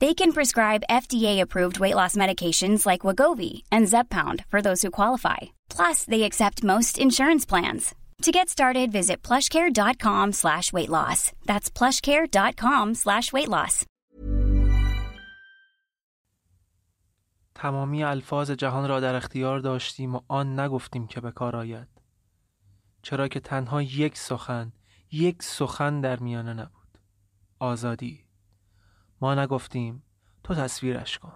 They can prescribe FDA-approved weight loss medications like Wagovi and Zepbound for those who qualify. Plus, they accept most insurance plans. To get started, visit plushcare.com slash weight loss. That's plushcare.com slash weight loss. تمامی الفاظ جهان را در اختیار داشتیم و آن نگفتیم که به کار آید. چرا که تنها یک سخن، یک سخن در میانه نبود. آزادی. ما نگفتیم تو تصویرش کن.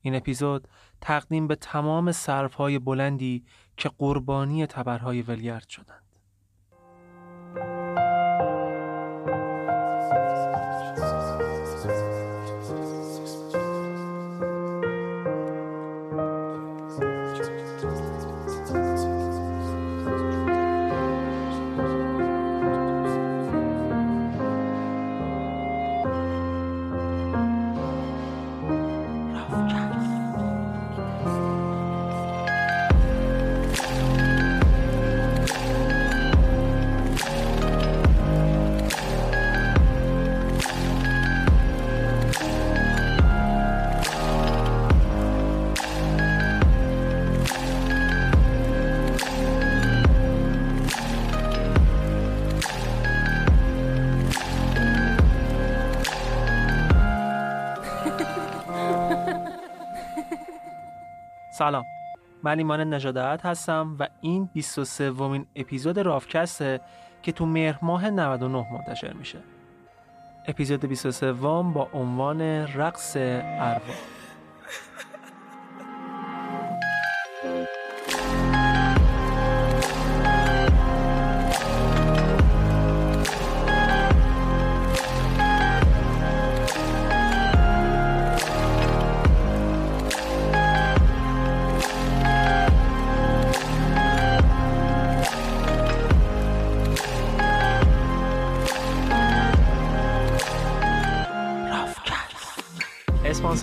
این اپیزود تقدیم به تمام سرفهای بلندی که قربانی تبرهای ولگرد شدند سلام. من ایمان نجادت هستم و این 23 ومین اپیزود رافکسته که تو مهر ماه 99 منتشر میشه. اپیزود 23 با عنوان رقص ارواح.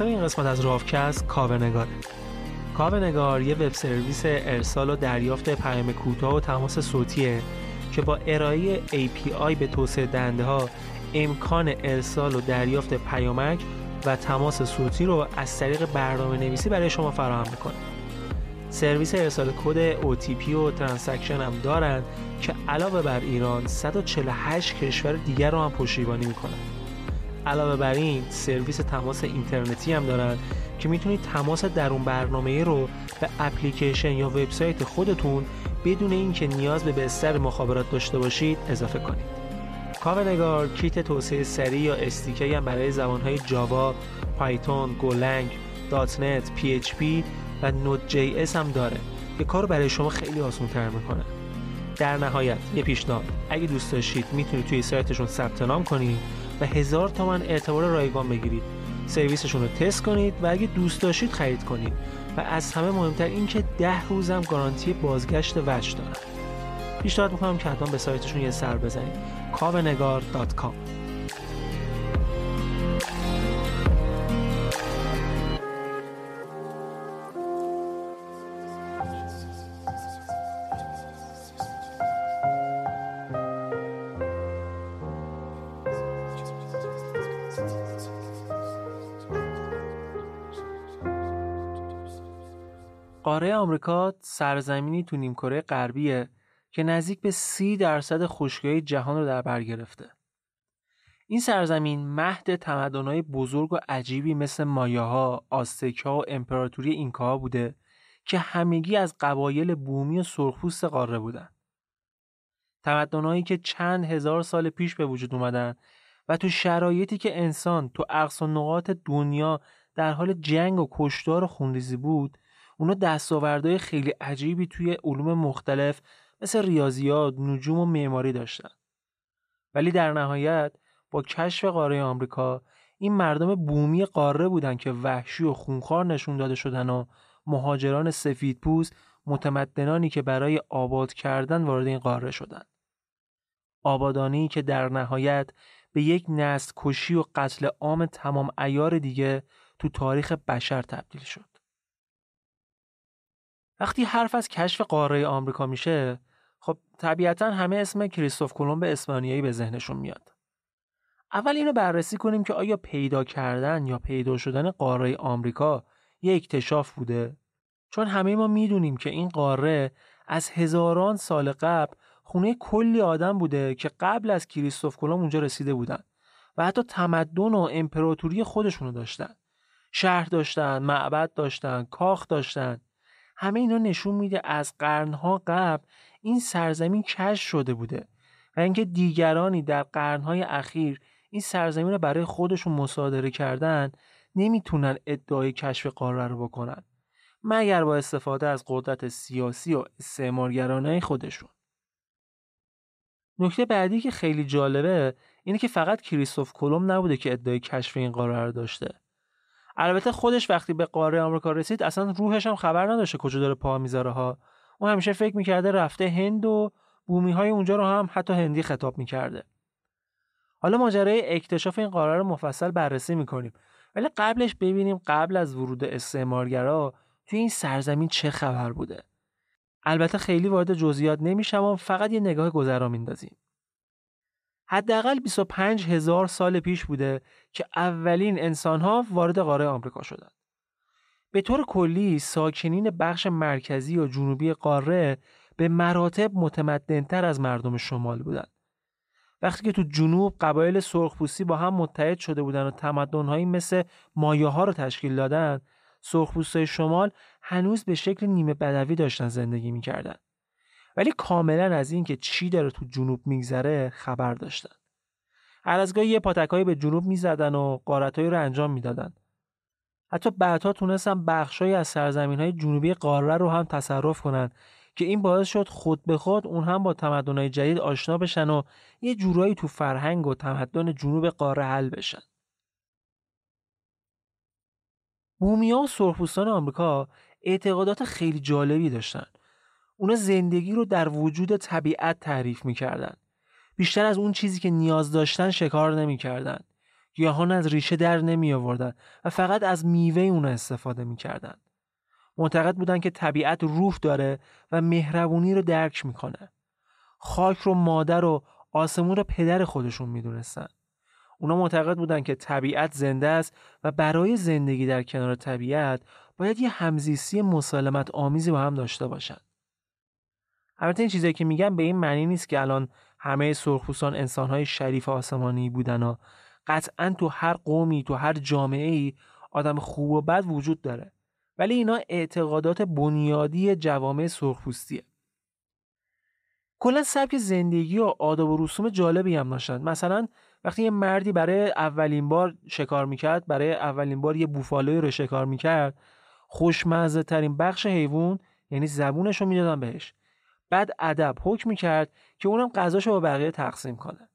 اسپانسر این قسمت از رافکست کاوه‌نگاره کاوه‌نگار یه وب سرویس ارسال و دریافت پیام کوتاه و تماس صوتیه که با ارائه API به توسعه دهنده ها امکان ارسال و دریافت پیامک و تماس صوتی رو از طریق برنامه نویسی برای شما فراهم می‌کنه. سرویس ارسال کد OTP و transaction هم دارن که علاوه بر ایران 148 کشور دیگر رو هم پشتیبانی می‌کنن. علاوه بر این سرویس تماس اینترنتی هم دارن که می‌تونید تماس درون برنامه رو به اپلیکیشن یا وبسایت خودتون بدون اینکه نیاز به بستر مخابرات داشته باشید اضافه کنید. کاوه‌نگار کیت توسعه سریع یا SDK هم برای زبانهای جاوا، پایتون، Golang، .NET، PHP و Node.js هم داره که کار برای شما خیلی آسان تر می‌کنه. در نهایت یه پیشنهاد اگه دوست داشتید می‌تونید توی سایتشون ثبت نام کنید و هزار تومن اعتبار رایگان بگیرید. سرویسشون رو تست کنید و اگه دوست داشتید خرید کنید. و از همه مهمتر اینکه ده روزم گارانتی بازگشت وجه دارن. پیشنهاد می‌کنم که حتما به سایتشون یه سر بزنید. kavenegar.com قاره آمریکا سرزمینی تو نیمکره غربیه که نزدیک به سی درصد خشکی جهان رو در بر گرفته. این سرزمین مهد تمدن‌های بزرگ و عجیبی مثل مایاها، آستکها و امپراتوری اینکاها بوده که همگی از قبایل بومی و سرخپوست قاره بودن. تمدنهایی که چند هزار سال پیش به وجود اومدن و تو شرایطی که انسان تو اقصا نقاط دنیا در حال جنگ و کشتار و خونریزی بود اونا دستاوردهای خیلی عجیبی توی علوم مختلف مثل ریاضیات، نجوم و معماری داشتن. ولی در نهایت با کشف قاره آمریکا این مردم بومی قاره بودن که وحشی و خونخوار نشون داده شدن و مهاجران سفید پوست متمدنانی که برای آباد کردن وارد این قاره شدند. آبادانی که در نهایت به یک نسل کشی و قتل عام تمام ایار دیگه تو تاریخ بشر تبدیل شد. وقتی حرف از کشف قاره آمریکا میشه خب طبیعتا همه اسم کریستوف کلمب اسپانیایی به ذهنشون میاد. اول اینو بررسی کنیم که آیا پیدا کردن یا پیدا شدن قاره آمریکا یه اکتشاف بوده؟ چون همه ما می‌دونیم که این قاره از هزاران سال قبل خونه کلی آدم بوده که قبل از کریستوف کلمب اونجا رسیده بودن و حتی تمدن و امپراتوری خودشونو داشتن. شهر داشتن معبد داشتن کاخ داشتن. همه اینا نشون میده از قرنها قبل این سرزمین کشف شده بوده و اینکه دیگرانی در قرنهای اخیر این سرزمین رو برای خودشون مصادره کردن نمی‌تونن ادعای کشف قاره رو بکنن مگر با استفاده از قدرت سیاسی و استعمارگرانه خودشون. نکته بعدی که خیلی جالبه اینه که فقط کریستوف کلم نبوده که ادعای کشف این قاره رو داشته. البته خودش وقتی به قاره آمریکا رسید اصلا روحش هم خبر نداشته کجا داره پا می‌ذاره ها. اون همیشه فکر می‌کرده رفته هند و بومی های اونجا رو هم حتی هندی خطاب می‌کرده. حالا ماجرای اکتشاف این قاره رو مفصل بررسی می‌کنیم. ولی قبلش ببینیم قبل از ورود استعمارگرا توی این سرزمین چه خبر بوده. البته خیلی وارد جزئیات نمیشم و فقط یه نگاه گذرا میندازیم. حداقل 25 هزار سال پیش بوده که اولین انسانها وارد قاره آمریکا شدند. به طور کلی ساکنین بخش مرکزی و جنوبی قاره به مراتب متمدنتر از مردم شمال بودند. وقتی که تو جنوب قبایل سرخپوستی با هم متحد شده بودن و تمدنهایی مثل مایه ها رو تشکیل دادن سرخپوستای شمال هنوز به شکل نیمه بدوی داشتن زندگی می‌کردن ولی کاملا از این که چی داره تو جنوب میگذره خبر داشتن هر از یه پاتکایی به جنوب می‌زدن و قارتهایی رو انجام می‌دادن حتی بعدها تونستن بخشهایی از سرزمین های جنوبی قاره رو هم تصرف کنن که این باعث شد خود به خود اون هم با تمدن‌های جدید آشنا بشن و یه جورایی تو فرهنگ و تمدن جنوب قاره حل بشن. بومیا و سرخپوستان آمریکا اعتقادات خیلی جالبی داشتن. اونا زندگی رو در وجود طبیعت تعریف می‌کردن. بیشتر از اون چیزی که نیاز داشتن شکار نمی‌کردن. گیاهان از ریشه در نمی آوردن و فقط از میوه اونا استفاده می‌کردن. معتقد بودن که طبیعت روح داره و مهربونی رو درک می‌کنه. خاک رو مادر و آسمون رو پدر خودشون می‌دونستن. اونا معتقد بودن که طبیعت زنده است و برای زندگی در کنار طبیعت باید یه همزیستی مسالمت آمیزی با هم داشته باشن. البته این چیزایی که میگم به این معنی نیست که الان همه سرخپوستان انسانهای شریف آسمانی بودن و قطعا تو هر قومی تو هر جامعه ای آدم خوب و بد وجود داره. ولی اینا اعتقادات بنیادی جوامع سرخپوستیه. کلا سبک زندگی و آداب و رسوم جالبی هم داشتن. مثلا وقتی یه مردی برای اولین بار شکار می‌کرد برای اولین بار یه بوفالوی رو شکار می‌کرد خوشمزه ترین بخش حیوان یعنی زبونش رو می‌دادن بهش. بعد ادب حکم می‌کرد که اونم غذاش رو با بقیه تقسیم کنه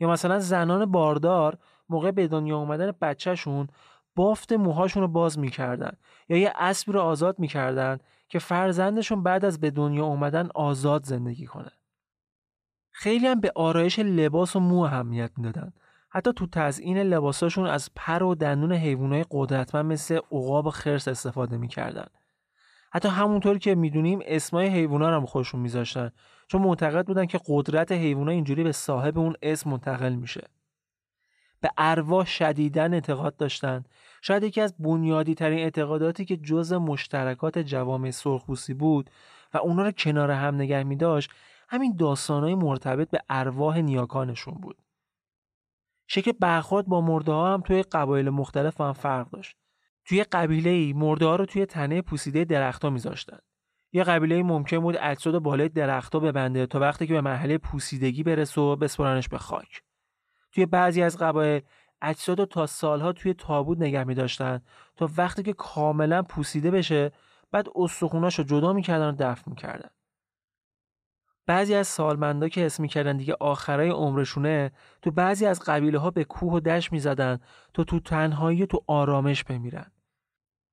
یا مثلا زنان باردار موقع به دنیا اومدن بچهشون بافت موهاشون رو باز می‌کردن یا یه اسبی رو آزاد می‌کردن که فرزندشون بعد از به دنیا اومدن آزاد زندگی کنه. خیلی هم به آرایش لباس و مو اهمیت می‌دادن. حتی تو تزیین لباساشون از پر و دندون حیوانات قدرتمند مثل عقاب و خرس استفاده می‌کردن. حتی همونطور که می‌دونیم اسمای حیوونا رو هم خودشون میذاشتن. چون معتقد بودن که قدرت حیوونا اینجوری به صاحب اون اسم منتقل میشه. به ارواح شدیدن اعتقاد داشتند شاید یکی از بنیادی ترین اعتقاداتی که جز مشترکات جوامع سرخپوستی بود و اونا رو کنار هم نگه می داشت همین داستانهای مرتبط به ارواح نیاکانشون بود. شکل برخورد با مرده ها هم توی قبایل مختلف هم فرق داشت. توی قبیله ای مرده رو توی تنه پوسیده درختها میذاشتن. یه قبیله ممکن بود اجساد بالای درختها ببنده تا وقتی که به مرحله پوسیدگی برسه و بسپرنش به خاک. توی بعضی از قبایل اجساد تا سالها توی تابوت نگه می داشتن تا وقتی که کاملا پوسیده بشه بعد استخوناش رو جدا می‌کردن و دفن می‌کردن. بعضی از سالمندا که اسم می‌کردن دیگه آخرای عمرشونه تو بعضی از قبیله ها به کوه و دشت می‌زدن تا تو تنهایی تو آرامش بمیرن.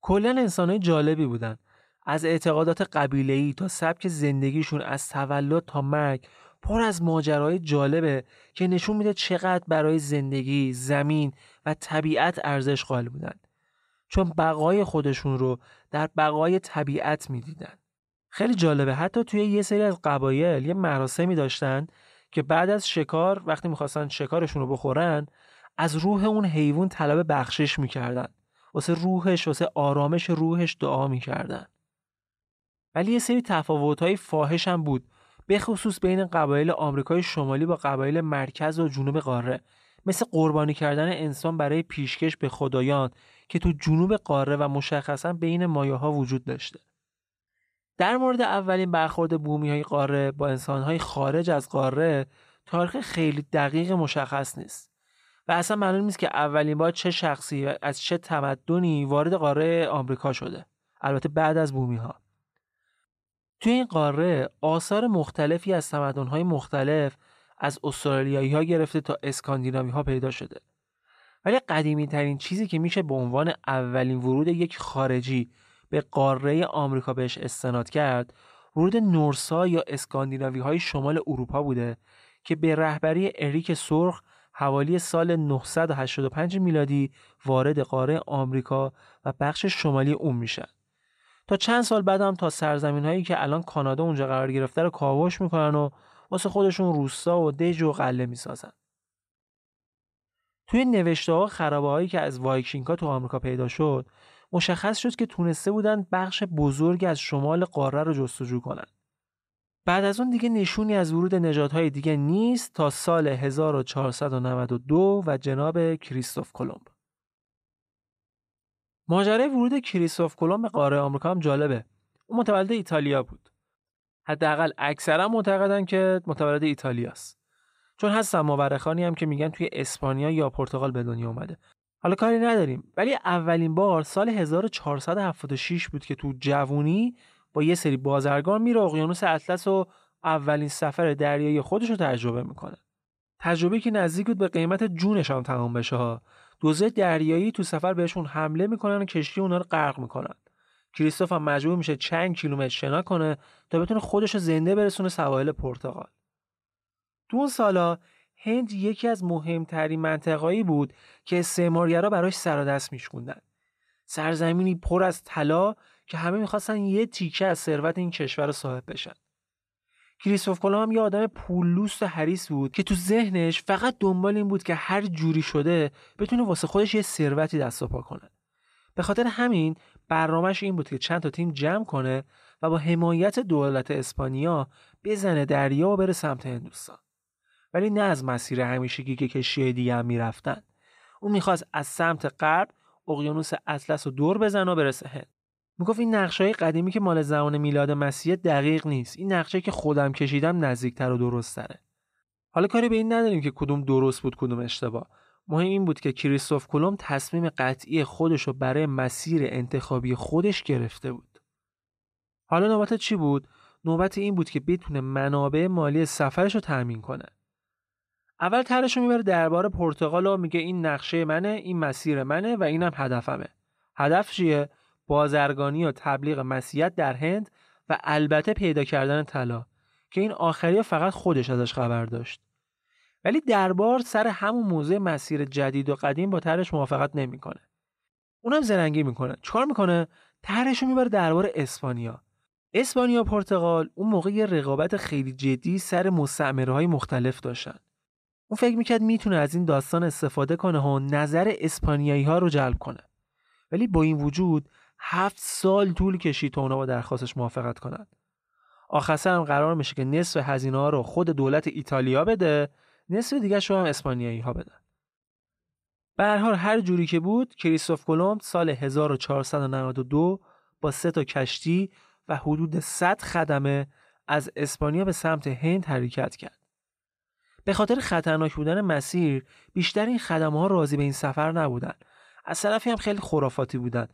کلا انسانای جالبی بودن از اعتقادات قبیله‌ای تا سبک زندگیشون از تولد تا مرگ پر از ماجرای جالبه که نشون میده چقدر برای زندگی، زمین و طبیعت ارزش قائل بودن. چون بقای خودشون رو در بقای طبیعت می‌دیدن. خیلی جالبه حتی توی یه سری از قبایل یه مراسمی داشتن که بعد از شکار وقتی می‌خواستن شکارشون رو بخورن از روح اون حیوان طلب بخشش می‌کردن واسه روحش واسه آرامش روحش دعا می‌کردن. ولی یه سری تفاوت‌های فاحش هم بود به خصوص بین قبایل آمریکای شمالی با قبایل مرکز و جنوب قاره. مثل قربانی کردن انسان برای پیشکش به خدایان که تو جنوب قاره و مشخصا بین مایه ها وجود داشته. در مورد اولین برخورد بومی های قاره با انسان های خارج از قاره تاریخ خیلی دقیق مشخص نیست. و اصلا معلوم نیست که اولین بار چه شخصی از چه تمدنی وارد قاره آمریکا شده. البته بعد از بومی ها توی این قاره آثار مختلفی از تمدن های مختلف از استرالیایی ها گرفته تا اسکاندیناوی ها پیدا شده. ولی قدیمی ترین چیزی که میشه به عنوان اولین ورود یک خارجی به قاره آمریکا بهش استناد کرد ورود نورسا یا اسکاندیناوی های شمال اروپا بوده که به رهبری اریک سرخ حوالی سال 985 میلادی وارد قاره آمریکا و بخش شمالی اون میشن تا چند سال بعد هم تا سرزمین هایی که الان کانادا اونجا قرار گرفته رو کاوش می‌کنن و واسه خودشون روستا و دژ و قلعه می‌سازن توی نوشته ها خرابه هایی که از وایکینگ ها تو آمریکا پیدا شد مشخص شد که تونسته بودن بخش بزرگ از شمال قاره رو جستجو کنن. بعد از اون دیگه نشونی از ورود نژادهای دیگه نیست تا سال 1492 و جناب کریستوف کلمب. ماجرای ورود کریستوف کلمب به قاره آمریکا هم جالبه. اون متولد ایتالیا بود. حداقل اکثرا معتقدن که متولد ایتالیاست. چون هستن مورخانی هم که میگن توی اسپانیا یا پرتغال به دنیا اومده حالا کاری نداریم ولی اولین بار سال 1476 بود که تو جوونی با یه سری بازرگان میره اقیانوس اطلس و اولین سفر دریایی خودش رو تجربه می‌کنه. تجربه که نزدیک بود به قیمت جونشان تمام بشه ها. دوزه دریایی تو سفر بهشون حمله می‌کنن و کشتی اونا رو غرق می‌کنن. کریستوف هم مجبور میشه چند کیلومتر شنا کنه تا بتونه خودش رو زنده برسونه سواحل پرتغال. تو اون سالا هند یکی از مهمترین منطقهایی بود که استعمارگرا براش سر و دست میشکوندن. سرزمینی پر از طلا که همه می‌خواستن یه تیکه از ثروت این کشور رو صاحب بشن. کریستوف کلم هم یه آدم پولوست و حریص بود که تو ذهنش فقط دنبال این بود که هر جوری شده بتونه واسه خودش یه ثروتی دست و پا کنه. به خاطر همین برنامهش این بود که چند تا تیم جمع کنه و با حمایت دولت اسپانیا بزنه دریا و بره سمت هندوستان. ولی نه از مسیر همیشگی که کشتی دیگه هم می‌رفتن. اون می‌خواست از سمت غرب اقیانوس اطلس رو دور بزنه و برسه هند. می‌گفت این نقشه قدیمی که مال زمان میلاد مسیح دقیق نیست. این نقشه که خودم کشیدم نزدیکتر و درست تره حالا کاری به این نداریم که کدوم درست بود کدوم اشتباه. مهم این بود که کریستوف کلم تصمیم قطعی خودش رو برای مسیر انتخابی خودش گرفته بود. حالا نوبت چی بود؟ نوبت این بود که بتونه منابع مالی سفرش رو تأمین کنه. اول ترشو می‌بره دربار پرتغال و میگه این نقشه منه این مسیر منه و اینم هدفمه. هدف چیه؟ بازرگانی و تبلیغ مسیحیت در هند و البته پیدا کردن طلا که این آخری فقط خودش ازش خبر داشت. ولی دربار سر همون موضوع مسیر جدید و قدیم با طرحش موافقت نمی‌کنه. اونم زرنگی می‌کنه. چکار می‌کنه؟ طرحش رو می‌بره دربار اسپانیا. اسپانیا و پرتغال اون موقع یه رقابت خیلی جدی سر مستعمره مختلف داشتن. اون فکر می‌کرد می‌تونه از این داستان استفاده کنه و نظر اسپانیایی ها رو جلب کنه. ولی با این وجود هفت سال طول کشید تا اونا با درخواستش موافقت کنند. آخر هم قرار میشه که نصف هزینه ها رو خود دولت ایتالیا بده نصف دیگه رو هم اسپانیایی ها بدن به هر هر جوری که بود کریستوف کلمب سال 1492 با سه تا کشتی و حدود 100 خدمه از اسپانیا به سمت هند حرکت کرد. به خاطر خطرناک بودن مسیر بیشتر این خدمه ها راضی به این سفر نبودن. از طرفی هم خیلی خرافاتی بودن.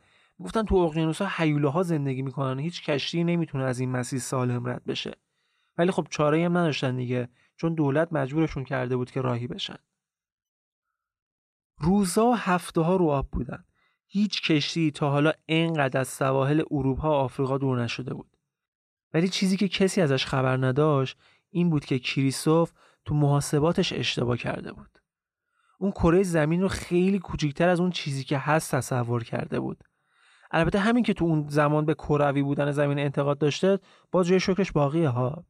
گفتن تو اقیانوس ها ها زندگی می‌کنن هیچ کشتی نمی‌تونه از این مسیر سالم رد بشه. ولی خب چاره هم نداشتن دیگه چون دولت مجبورشون کرده بود که راهی بشن. روزا و هفته ها رو آب بودن. هیچ کشتی تا حالا اینقدر از سواحل اروپا و آفریقا دور نشده بود. ولی چیزی که کسی ازش خبر نداشت این بود که کریسوف تو محاسباتش اشتباه کرده بود. اون کره زمین رو خیلی کوچیکتر از اون چیزی که هست تصور کرده بود. البته همین که تو اون زمان به کروی بودن زمین انتقاد داشته باز جای شکرش باقیه ها.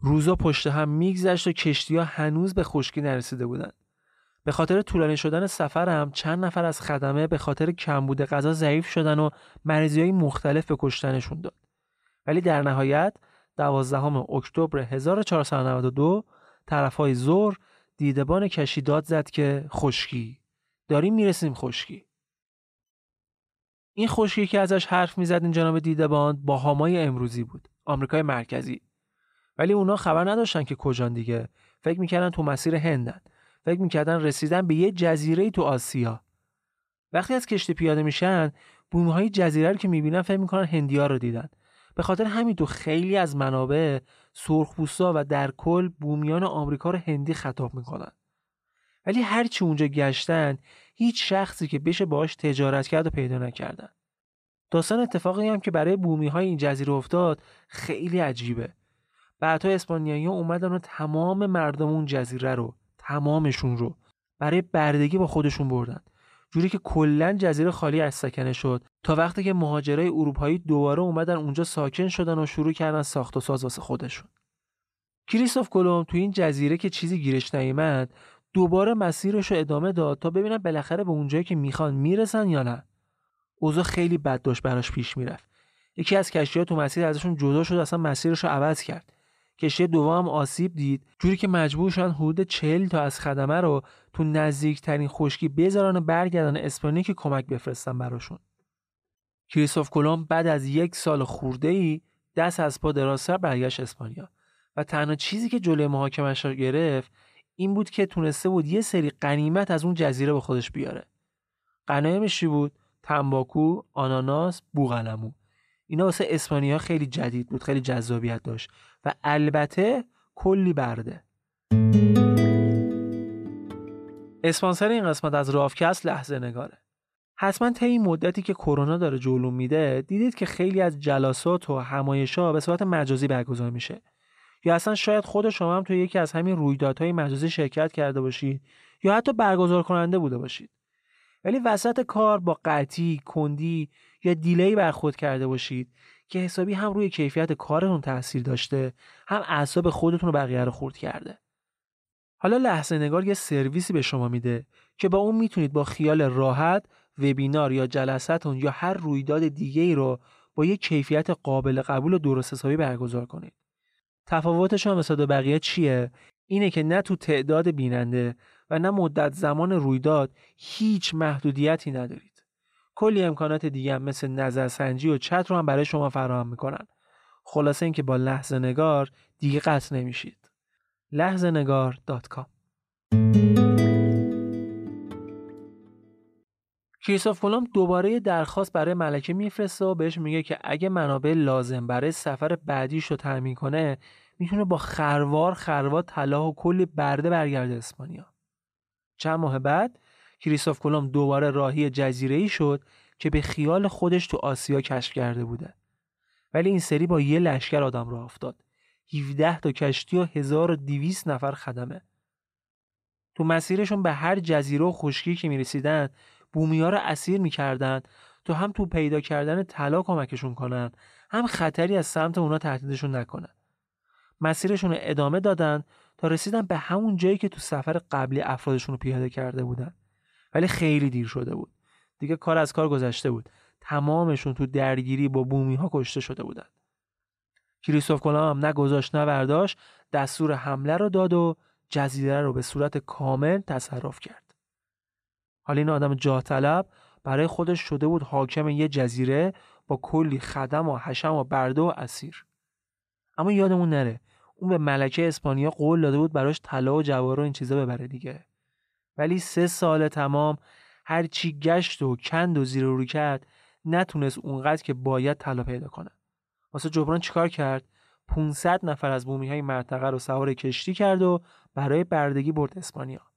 روزا پشت هم میگذشت و کشتی ها هنوز به خشکی نرسیده بودن. به خاطر طولانی شدن سفرم چند نفر از خدمه به خاطر کمبود غذا ضعیف شدن و مریضی های مختلف به کشتنشون داد. ولی در نهایت 12 اکتبر 1492 طرف های زور دیدبان کشی داد زد که خشکی داریم می‌رسیم خشکی این خشکی که ازش حرف می‌زد این جناب دیدبان با هامای امروزی بود آمریکای مرکزی. ولی اونا خبر نداشتن که کجان دیگه. فکر می‌کردن تو مسیر هندن. فکر می‌کردن رسیدن به یه جزیره تو آسیا. وقتی از کشتی پیاده میشن بومی های جزیره رو که می‌بینن فکر می‌کنن هندیا رو دیدن. به خاطر همین تو خیلی از منابع سرخپوستا و در کل بومیان آمریکا رو هندی خطاب می‌کنن. ولی هرچی اونجا گشتن هیچ شخصی که بشه باش تجارت کرد و پیدا نکردن. داستان اتفاقی هم که برای بومی های این جزیره افتاد خیلی عجیبه. بعدها اسپانیایی اومدن و تمام مردم اون جزیره رو تمامشون رو برای بردگی با خودشون بردن. جوری که کلا جزیره خالی از سکنه شد تا وقتی که مهاجرای اروپایی دوباره اومدن اونجا ساکن شدن و شروع کردن ساخت و ساز واسه خودشون. کریستوف کلم تو این جزیره که چیزی گیرش نیامد دوباره مسیرش رو ادامه داد تا ببینن بالاخره به اونجایی که می‌خوان می‌رسن یا نه. اوضاع خیلی بد داشت براش پیش می‌رفت. یکی از کشتی‌ها تو مسیر ازشون جدا شد اصلا مسیرش رو عوض کرد. کشتی دوم آسیب دید. جوری که مجبور شدن حدود 40 تا از خدمه رو تو نزدیکترین خشکی بذارن و برگردن اسپانیا که کمک بفرستن براشون. کریستوف کلم بعد از یک سال خورده ای دست از پا درازتر برگشت اسپانیا و تنها چیزی که جلوی محاکمش را گرفت این بود که تونسته بود یه سری قنیمت از اون جزیره به خودش بیاره. قنایمش چی بود؟ تنباکو آناناس بوغلمو اینا واسه اسپانیا خیلی جدید بود خیلی جذابیت داشت و البته کلی برده. اسپانسر این قسمت از رافکست لحظه نگاره. حتما طی این مدتی که کرونا داره جلو میده دیدید که خیلی از جلسات و همایشا به صورت مجازی برگزار میشه. یا اصلا شاید خود شما هم توی یکی از همین رویدادهای مجازی شرکت کرده باشید یا حتی برگزار کننده بوده باشید ولی وسط کار با قطعی، کندی یا دیلی برخورد کرده باشید که حسابی هم روی کیفیت کارتون تاثیر داشته هم اعصاب خودتون رو بقیه رو خورد کرده حالا لحظه نگار یه سرویسی به شما میده که با اون می‌تونید با خیال راحت وبینار یا جلساتون یا هر رویداد دیگه ای رو با یه کیفیت قابل قبول و درست حسابی برگزار کنید. تفاوتش هم مثلا بقیه چیه؟ اینه که نه تو تعداد بیننده و نه مدت زمان رویداد هیچ محدودیتی ندارید. کلی امکانات دیگه هم مثل نظرسنجی و چت رو هم برای شما فراهم می‌کنن. خلاصه اینکه با لحظه نگار دیگه قطع نمیشید. لحظه نگار کریستوف کلم دوباره درخواست برای ملکه میفرسته و بهش میگه که اگه منابع لازم برای سفر بعدیش رو تامین کنه می‌تونه با خروار خروار طلا و کلی برده برگرده اسپانیا. چند ماه بعد کریستوف کلم دوباره راهی جزیره ای شد که به خیال خودش تو آسیا کشف کرده بوده. ولی این سری با یه لشکر آدم راه افتاد. 17 تا کشتی و 1200 نفر خدمه. تو مسیرشون به هر جزیره و خشکی که می‌رسیدن بومیا رو اسیر می‌کردن تا هم تو پیدا کردن طلا کمکشون کنن هم خطری از سمت اونا تهدیدشون نکنن. مسیرشون رو ادامه دادن تا رسیدن به همون جایی که تو سفر قبلی افرادشون رو پیاده کرده بودن. ولی خیلی دیر شده بود. دیگه کار از کار گذشته بود. تمامشون تو درگیری با بومی ها کشته شده بودن. کریستوف کلام هم نه گذاشت نه برداشت دستور حمله رو داد و جزیره رو به صورت کامل تصرف کرد. حالا این آدم جاه طلب برای خودش شده بود حاکم یه جزیره با کلی خدم و حشم و برده و اسیر. اما یادمون نره اون به ملکه اسپانیا قول داده بود براش طلا و جواهر و این چیزا ببره دیگه. ولی سه سال تمام هر چی گشت و کند و زیر رو کرد نتونست اونقدر که باید طلا پیدا کنه. واسه جبران چیکار کرد؟ 500 نفر از بومی های مرتقه رو سوار کشتی کرد و برای بردگی برد اسپانیا.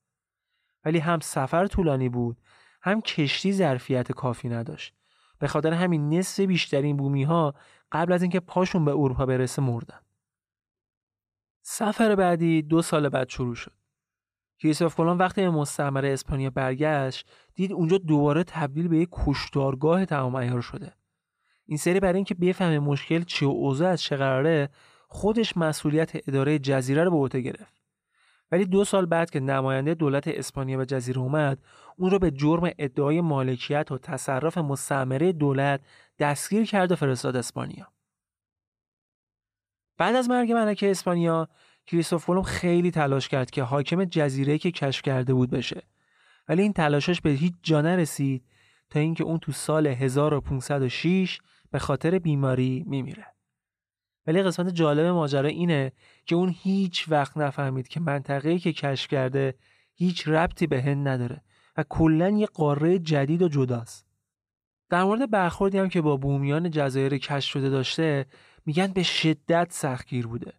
ولی هم سفر طولانی بود هم کشتی ظرفیت کافی نداشت. به خاطر همین نصف بیشترین بومی ها قبل از اینکه پاشون به اروپا برسه مردن. سفر بعدی دو سال بعد شروع شد. کریستوف کلم وقتی به مستعمره اسپانیا برگشت دید اونجا دوباره تبدیل به یک کشتارگاه تمام عیار شده. این سری برای اینکه بفهمه مشکل چی و اوضاع از چه قراره خودش مسئولیت اداره جزیره رو به عهده گرفت. ولی دو سال بعد که نماینده دولت اسپانیا به جزیره اومد اون رو به جرم ادعای مالکیت و تصرف مستعمره دولت دستگیر کرد و فرستاد اسپانیا. بعد از مرگ ملکه اسپانیا کریستوف کلم خیلی تلاش کرد که حاکم جزیره که کشف کرده بود بشه. ولی این تلاشش به هیچ جا نرسید تا اینکه اون تو سال 1506 به خاطر بیماری میمیره. ولی قسمت جالب ماجرا اینه که اون هیچ وقت نفهمید که منطقه‌ای که کشف کرده هیچ ربطی به هند نداره و کلا یه قاره جدید و جداست. در مورد برخوردی هم که با بومیان جزایر کشف شده داشته میگن به شدت سختگیر بوده.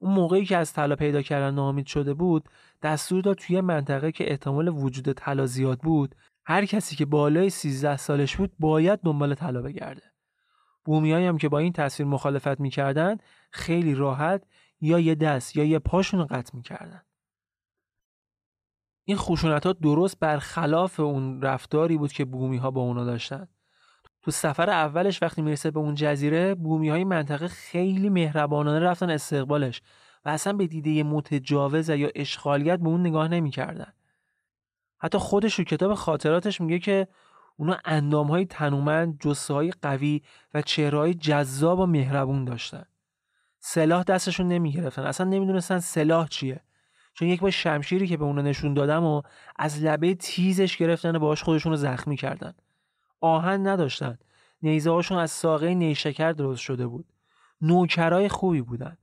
اون موقعی که از طلا پیدا کردن ناامید شده بود دستور داد توی منطقه که احتمال وجود طلا زیاد بود هر کسی که بالای 13 سالش بود باید دنبال طلا بگرده. بومیایی هم که با این تصویر مخالفت می‌کردن خیلی راحت یا یه دست یا یه پاشون رو قطع می‌کردن. این خشونت ها درست برخلاف اون رفتاری بود که بومی ها با اونا داشتن. تو سفر اولش وقتی می‌رسه به اون جزیره بومی های منطقه خیلی مهربانانه رفتن استقبالش و اصلا به دیده متجاوز یا اشغالیت به اون نگاه نمی‌کردن. حتی خودش رو کتاب خاطراتش میگه که اونا اندام های تنومند، جسه های قوی و چهره جذاب و مهربون داشتن. سلاح دستشون نمی گرفتن. اصلا نمی‌دونستن سلاح چیه. چون یک بار شمشیری که به اونا نشون دادم و از لبه تیزش گرفتن و باهاش خودشون رو زخمی کردن. آهن نداشتن. نیزه هاشون از ساقه نیشکر درست شده بود. نوکرای خوبی بودن.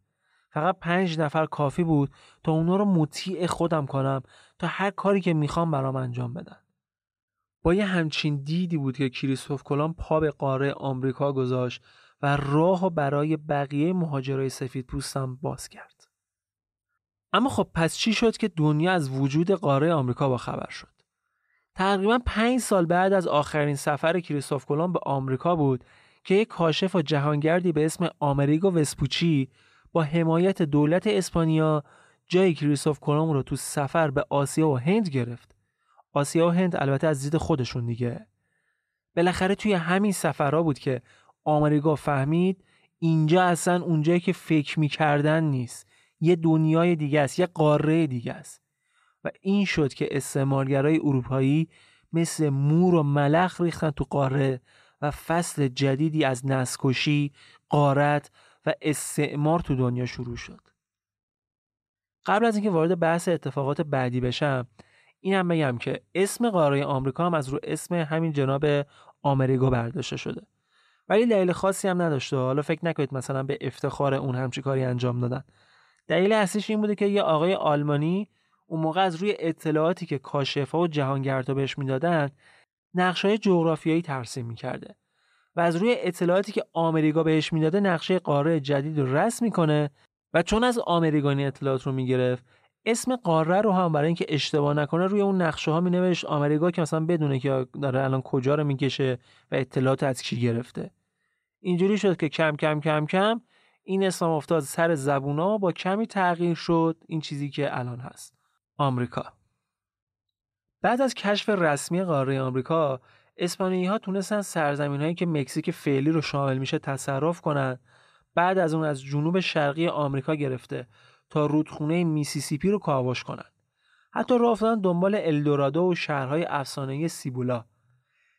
فقط پنج نفر کافی بود تا اونا رو مطیع خودم کنم تا هر کاری که می‌خوام برام انجام بدن. با یه همچین دیدی بود که کریستوف کلام پا به قاره آمریکا گذاشت و راه و برای بقیه مهاجرای سفید پوستم باز کرد. اما خب پس چی شد که دنیا از وجود قاره آمریکا با خبر شد؟ تقریبا پنج سال بعد از آخرین سفر کریستوف کلام به آمریکا بود که یک کاشف و جهانگردی به اسم آمریگو وسپوچی با حمایت دولت اسپانیا جای کریستوف کلام رو تو سفر به آسیا و هند گرفت. آسیا و هند البته از دید خودشون دیگه. بالاخره توی همین سفرها بود که آمریکا فهمید اینجا اصلا اونجایی که فکر می‌کردن نیست. یه دنیای دیگه است یه قاره دیگه است. و این شد که استعمارگرای اروپایی مثل مور و ملخ ریختن تو قاره و فصل جدیدی از نسکشی، قارت و استعمار تو دنیا شروع شد. قبل از اینکه وارد بحث اتفاقات بعدی بشم اینم بگم که اسم قاره آمریکا هم از رو اسم همین جناب آمریگو برداشته شده. ولی دلیل خاصی هم نداشته. حالا فکر نکنید مثلا به افتخار اون همچی کاری انجام دادن. دلیل اصلیش این بوده که یه آقای آلمانی اون موقع از روی اطلاعاتی که کاشفا و جهانگردا بهش می‌دادن نقشه جغرافیایی ترسیم می‌کرده و از روی اطلاعاتی که آمریکا بهش می‌داده نقشه قاره جدید رسم می‌کنه و چون از آمریکانی اطلاعات رو می‌گرفت اسم قاره رو هم برای اینکه اشتباه نکنه روی اون نقشه ها می نوشت آمریکا که مثلا بدونه که داره الان کجا رو می‌کشه و اطلاعات از کی گرفته. اینجوری شد که کم کم کم کم این اسم افتاد سر زبونا با کمی تغییر شد این چیزی که الان هست. آمریکا. بعد از کشف رسمی قاره آمریکا اسپانیایی ها تونستن سرزمین هایی که مکزیک فعلی رو شامل میشه تصرف کنند بعد از اون از جنوب شرقی آمریکا گرفته. تا رودخونه میسیسیپی رو کاوش کنند. حتی افتادن دنبال الدورادو و شهرهای افسانه‌ای سیبولا.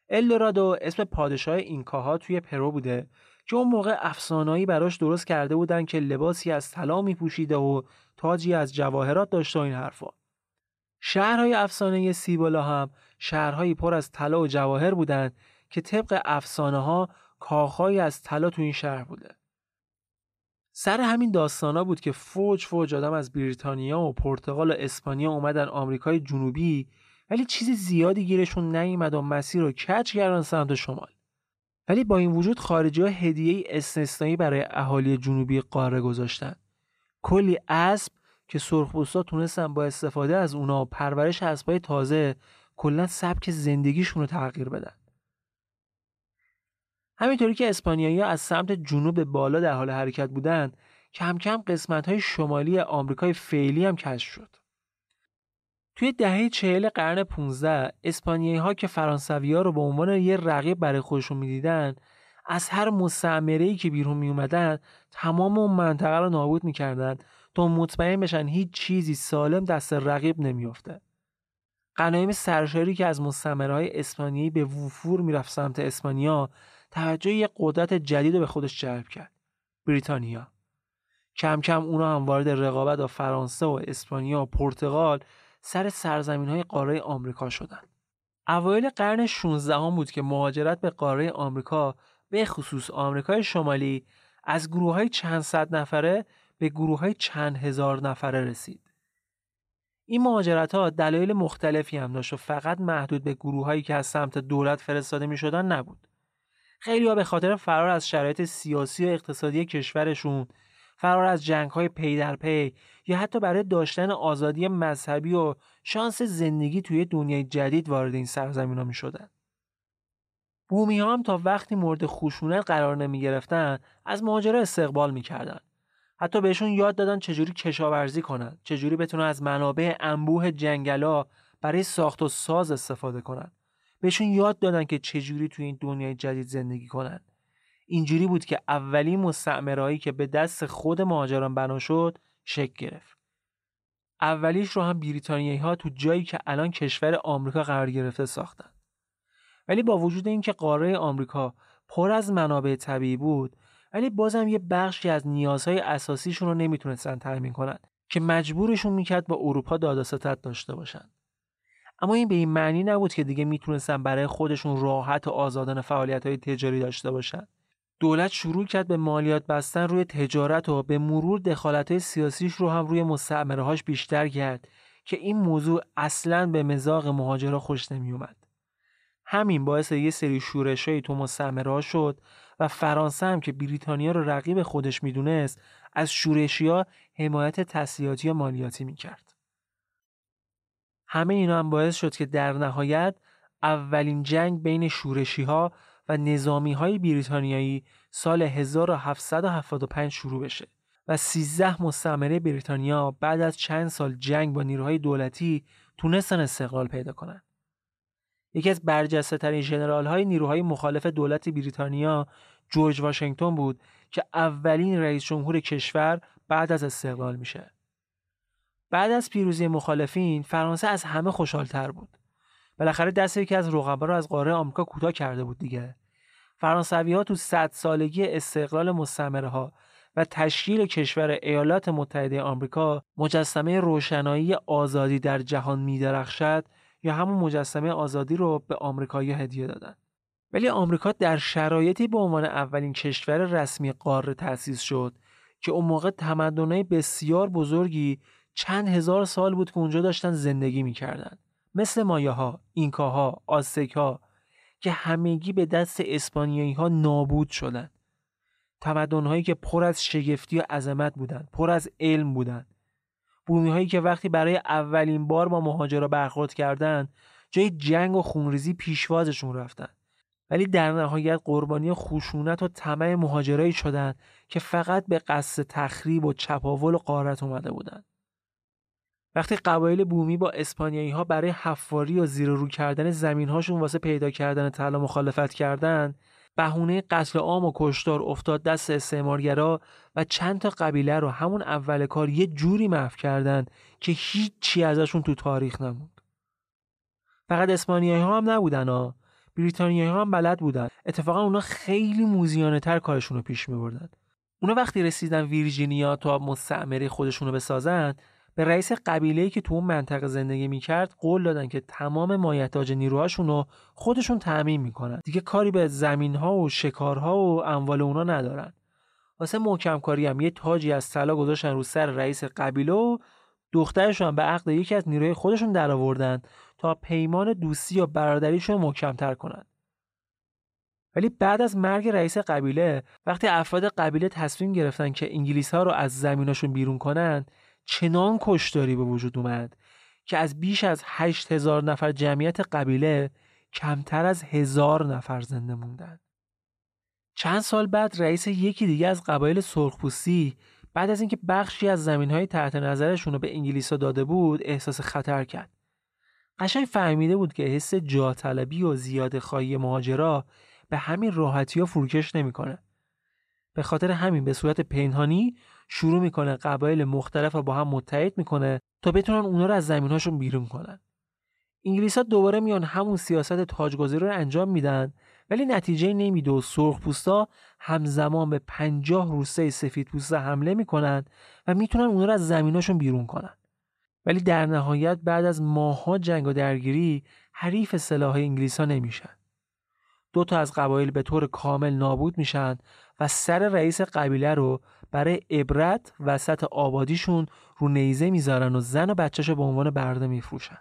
الدورادو اسم پادشاه اینکاها توی پرو بوده که اون موقع افسانه‌ای براش درست کرده بودن که لباسی از طلا میپوشیده و تاجی از جواهرات داشته و این حرفا. شهرهای افسانه سیبولا هم شهرهایی پر از طلا و جواهر بودند که طبق افسانه ها کاخهایی از طلا تو این شهر بوده. سر همین داستانا بود که فوج فوج آدم از بریتانیا و پرتغال و اسپانیا اومدن آمریکای جنوبی ولی چیز زیادی گیرشون نیومد و مسیر رو کچ کردن سمت شمال. ولی با این وجود خارجی ها هدیه استثنایی برای اهالی جنوبی قاره گذاشتن. کلی اسب که سرخپوستا تونستن با استفاده از اونا و پرورش اسبای تازه کلا سبک زندگیشون رو تغییر بدن. همینطوری که اسپانیایی از سمت جنوب بالا در حال حرکت بودند کم کم قسمت های شمالی آمریکای فعلی هم کشف شد. توی دهه چهل قرن 15 اسپانیایی ها که فرانسوی ها رو به عنوان یه رقیب برای خودشون می‌دیدن از هر مستعمره که بیرون می اومدن تمام اون منطقه رو نابود می‌کردن تا مطمئن بشن هیچ چیزی سالم دست رقیب نمیافته. غنایم سرشاری که از مستعمره اسپانیایی به وفور می‌رفت سمت اسپانیا توجه یه قدرت جدید به خودش جلب کرد. بریتانیا. کم کم اونا هم وارد رقابت با فرانسه و اسپانیا و پرتغال سر سرزمین های قاره آمریکا شدند. اوایل قرن 16 هم بود که مهاجرت به قاره آمریکا به خصوص آمریکای شمالی از گروه های چند صد نفره به گروه های چند هزار نفره رسید. این مهاجرت ها دلایل مختلفی هم داشت و فقط محدود به گروه هایی که از سمت دولت فرستاده می شدن نبود. خیلی به خاطر فرار از شرایط سیاسی و اقتصادی کشورشون فرار از جنگ های پی در پی یا حتی برای داشتن آزادی مذهبی و شانس زندگی توی دنیای جدید وارد این سرزمین ها می شدن. بومی ها هم تا وقتی مورد خشونت قرار نمی گرفتن از مهاجره استقبال می کردن. حتی بهشون یاد دادن چجوری کشاورزی کنن، چجوری بتونن از منابع انبوه جنگلا برای ساخت و ساز استفاده کنن. بهشون یاد دادن که چجوری توی این دنیای جدید زندگی کنن. اینجوری بود که اولین مستعمرهایی که به دست خود مهاجران بنا شد شکل گرفت. اولیش رو هم بریتانیایی ها تو جایی که الان کشور آمریکا قرار گرفته ساختن. ولی با وجود اینکه قاره آمریکا پر از منابع طبیعی بود ولی بازم یه بخشی از نیازهای اساسیشون رو نمی‌تونستن تامین کنن که مجبورشون می‌کرد با اروپا داد داشته باشن. اما این به این معنی نبود که دیگه می‌تونستن برای خودشون راحت و آزادانه فعالیت های تجاری داشته باشن. دولت شروع کرد به مالیات بستن روی تجارت و به مرور دخالت های سیاسیش رو هم روی مستعمره هاش بیشتر کرد که این موضوع اصلا به مزاق مهاجرا خوش نمی اومد. همین باعث یه سری شورشایی تو مستعمره شد و فرانسه هم که بریتانیا رو رقیب خودش می‌دونست از شورشیا حمایت تسلیحاتی و مالیاتی می‌کرد. همه اینا هم باعث شد که در نهایت اولین جنگ بین شورشی ها و نظامی های بریتانیایی سال 1775 شروع بشه و 13 مستعمره بریتانیا بعد از چند سال جنگ با نیروهای دولتی تونستن استقلال پیدا کنند. یکی از برجسته ترین ژنرال های نیروهای مخالف دولت بریتانیا جورج واشنگتن بود که اولین رئیس جمهور کشور بعد از استقلال میشه. بعد از پیروزی مخالفین فرانسه از همه خوشحالتر بود. بالاخره دست یکی از رقبا رو از قاره آمریکا کوتاه کرده بود دیگه. فرانسوی ها تو صد سالگی استقلال مستعمره ها و تشکیل کشور ایالات متحده آمریکا مجسمه روشنایی آزادی در جهان میدرخشد یا همون مجسمه آزادی رو به آمریکایی هدیه دادن. ولی آمریکا در شرایطی به عنوان اولین کشور رسمی قاره تأسیس شد که اون موقع تمدنهای بسیار بزرگی چند هزار سال بود که اونجا داشتن زندگی می‌کردن. مثل مایه ها، اینکاها، آستک ها که همگی به دست اسپانیایی ها نابود شدن. تمدن هایی که پر از شگفتی و عظمت بودند پر از علم بودند بومی هایی که وقتی برای اولین بار با مهاجرا برخورد کردند جای جنگ و خونریزی پیشوازشون رفتن. ولی در نهایت قربانی خشونت و طمع مهاجرایی شدند که فقط به قصد تخریب و چپاول و قارت اومده بودند وقتی قبایل بومی با اسپانیایی ها برای حفاری و زیر رو کردن زمین هاشون واسه پیدا کردن طلا مخالفت کردند بهونه قتل عام و کشتار افتاد دست استعمارگرا و چند تا قبیله رو همون اول کار یه جوری محو کردن که هیچی ازشون تو تاریخ نموند. فقط اسپانیایی ها هم نبودن ها بریتانیایی ها هم بلد بودن. اتفاقا اونا خیلی موزیانه تر کارشون رو پیش می بردن اونا وقتی رسیدن ویرجینیا تا مستعمره خودشون رو بسازن به رئیس قبیله‌ای که تو اون منطقه زندگی می‌کرد قول دادن که تمام مایحتاج نیروهاشون رو خودشون تعمین می‌کنن. دیگه کاری به زمینها و شکارها و اموال اونا ندارن. واسه محکم کاری هم یه تاجی از طلا گذاشتن رو سر رئیس قبیله و دخترشون به عقد یکی از نیروی خودشون درآوردن تا پیمان دوستی یا برادریشون محکمتر کنن. ولی بعد از مرگ رئیس قبیله وقتی افراد قبیله تصمیم گرفتن که انگلیس ها رو از زمیناشون بیرون کنن چنان کشداری به وجود اومد که از بیش از هشت هزار نفر جمعیت قبیله کمتر از هزار نفر زنده موندن. چند سال بعد رئیس یکی دیگه از قبایل سرخپوستی بعد از اینکه بخشی از زمینهای تحت نظرشون رو به انگلیسا داده بود احساس خطر کرد. قشنگ فهمیده بود که حس جاطلبی و زیاد خواهی مهاجرا به همین راحتی ها فروکش نمی‌کنه. به خاطر همین به صورت پنهانی شروع می‌کنه قبایل مختلف رو با هم متحد می‌کنه تا بتونن اونا رو از زمینهاشون بیرون کنن. انگلیس ها دوباره میان همون سیاست تاجگذاری رو انجام میدن ولی نتیجه نمیده و سرخپوستا همزمان به پنجاه روسته سفید پوسته حمله می‌کنن و می‌تونن اونا رو از زمیناشون بیرون کنن. ولی در نهایت بعد از ماها جنگ و درگیری حریف سلاح انگلیس ها نمیشن. دو تا از قبایل به طور کامل نابود میشن و سر رئیس قبیله رو برای عبرت وسط آبادیشون رو نیزه می‌ذارن و زن و بچهشو به عنوان برده میفروشن.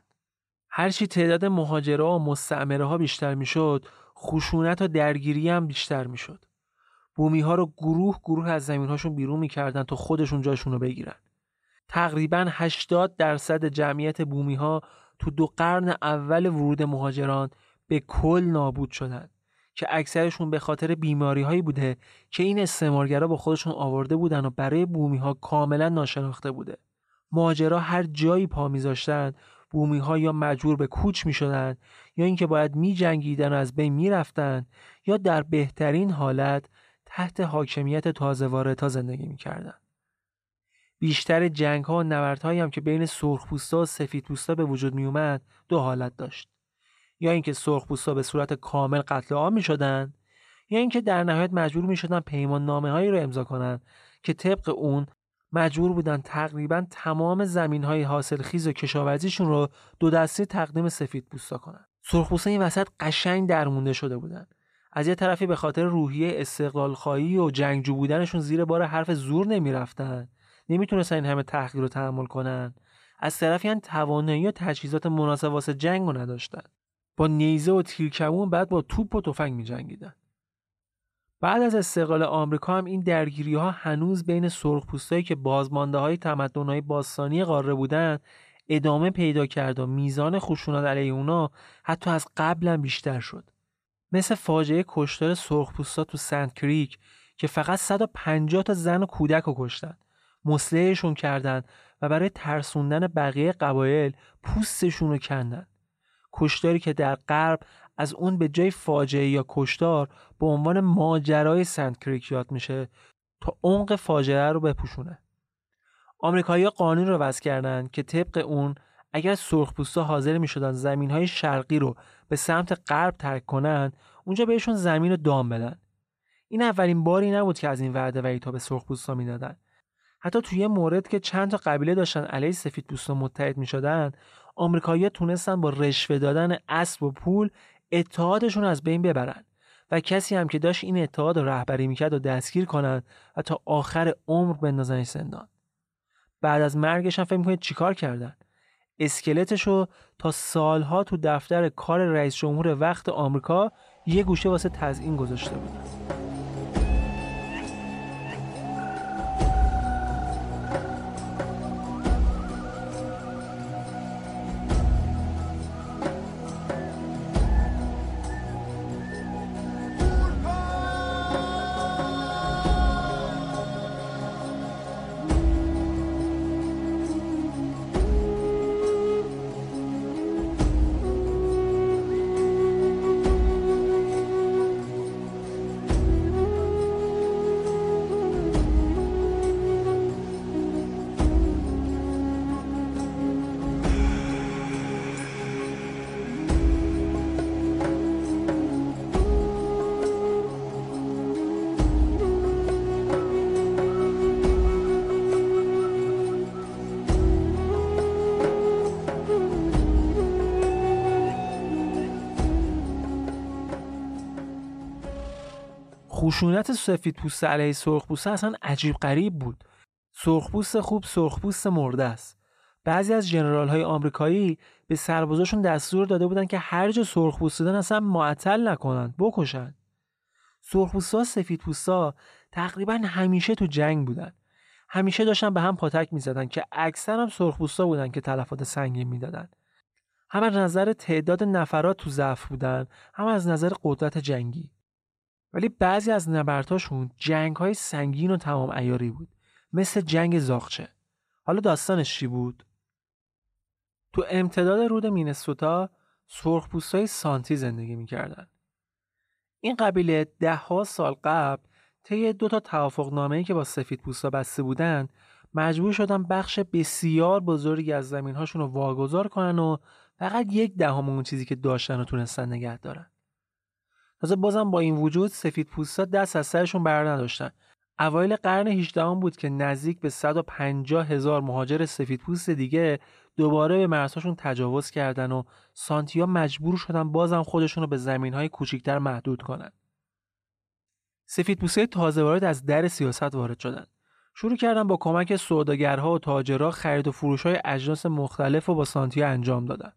هرچی تعداد مهاجره و مستعمره ها بیشتر می‌شد خشونت و درگیری هم بیشتر می‌شد. بومی ها رو گروه گروه از زمین هاشون بیرون می‌کردن تا خودشون جاشون رو بگیرن. تقریبا 80 درصد جمعیت بومی ها تو دو قرن اول ورود مهاجران به کل نابود شدند که اکثرشون به خاطر بیماری هایی بوده که این استعمارگرا با خودشون آورده بودن و برای بومی ها کاملا ناشناخته بوده ماجرا هر جایی پا میذاشتن بومی ها یا مجبور به کوچ می شدن یا اینکه باید می جنگیدن و از بین می رفتن یا در بهترین حالت تحت حاکمیت تازه واردها زندگی می کردن. بیشتر جنگ ها و نبردهایی هم که بین سرخپوستا و سفیدپوستا به وجود می اومد دو حالت داشت. یا اینکه سرخپوستا به صورت کامل قتل عام می شدن یا اینکه در نهایت مجبور می شدن پیمان نامه هایی رو امضا کنند که طبق اون مجبور بودن تقریبا تمام زمین های حاصل خیز و کشاورزیشون رو دو دسته تقدیم سفید پوستا کنن. سرخپوستا این وسط قشنگ درمونده شده بودن. از یه طرفی به خاطر روحیه استقلال خواهی و جنگجو بودنشون زیر بار حرف زور نمی‌رفتن. نمی‌تونستن این همه تحقیر رو تحمل کنن. از طرفی هم توانایی و تجهیزات مناسب واسه جنگ رو نداشتن. با نیزه و تیرکمون بعد با توپ و تفنگ می جنگیدن. بعد از استقلال آمریکا هم این درگیری ها هنوز بین سرخپوستایی که بازمانده های تمدن های باستانی قاره بودن ادامه پیدا کرد و میزان خشونت علیه اونا حتی از قبلا بیشتر شد. مثل فاجعه کشتار سرخپوستا تو سنت کریک که فقط 150 تا زن و کودک رو کشتن. مسلحشون کردند و برای ترسوندن بقیه قبایل پوستشون رو کندن. کشتاری که در غرب از اون به جای فاجعه یا کشتار به عنوان ماجرای سنت کریک یاد میشه تا عمق فاجعه رو بپوشونه. آمریکایی قانون رو وضع کردن که طبق اون اگر سرخپوستا حاضر می شدن زمین های شرقی رو به سمت غرب ترک کنن اونجا بهشون زمین رو دام بدن. این اولین باری نبود که از این وعده و تا به سرخپوستا می‌دادن. حتی توی مورد که چند تا قبیله داشتن علیه سفید پوستا متحد می شدن آمریکایی‌ها تونستن با رشوه دادن اسب و پول اتحادشون از بین ببرن و کسی هم که داشت این اتحاد رو رهبری می‌کرد و دستگیر کنن و تا آخر عمر بندازن زندان. بعد از مرگش هم فکر می‌کنید چیکار کردن؟ اسکلتش رو تا سالها تو دفتر کار رئیس جمهور وقت آمریکا یه گوشه واسه تزیین گذاشته بودن خشونت سفید پوست علیه سرخپوست اصلا عجیب غریب بود. سرخپوست خوب سرخپوست مرده است. بعضی از جنرال های آمریکایی به سربازاشون دستور داده بودن که هر جا سرخپوست دیدن اصلا معطل نکنند بکشن. سرخپوستا سفید پوستا تقریبا همیشه تو جنگ بودن. همیشه داشتن به هم پاتک می‌زدن که اکثر هم سرخپوستا بودن که تلفات سنگین می‌دادن. هم از نظر تعداد نفرات تو ضعف بودن هم از نظر قدرت جنگی. ولی بعضی از نبرتاشون جنگ های سنگین و تمام ایاری بود مثل جنگ زاغچه. حالا داستانش چی بود؟ تو امتداد رود مینسوتا سرخپوستای سانتی زندگی می‌کردن. این قبیله ده ها سال قبل طی دو تا توافق که با سفید پوستا بسته بودن مجبور شدن بخش بسیار بزرگی از زمین هاشون رو واگذار کنن و فقط یک دهم اون چیزی که داشتن رو تونستن نگه دارن. تازه بازم با این وجود سفید پوستا دست از سرشون بر نداشتن. اوایل قرن 18 بود که نزدیک به 150 هزار مهاجر سفید پوست دیگه دوباره به مرزهاشون تجاوز کردن و سانتیا مجبور شدن بازم خودشون رو به زمین های کوچیکتر محدود کنن. سفید پوسته تازه وارد از در سیاست وارد شدن. شروع کردن با کمک سوداگرها و تاجرها خرید و فروش های اجناس مختلف و با سانتیا انجام دادن.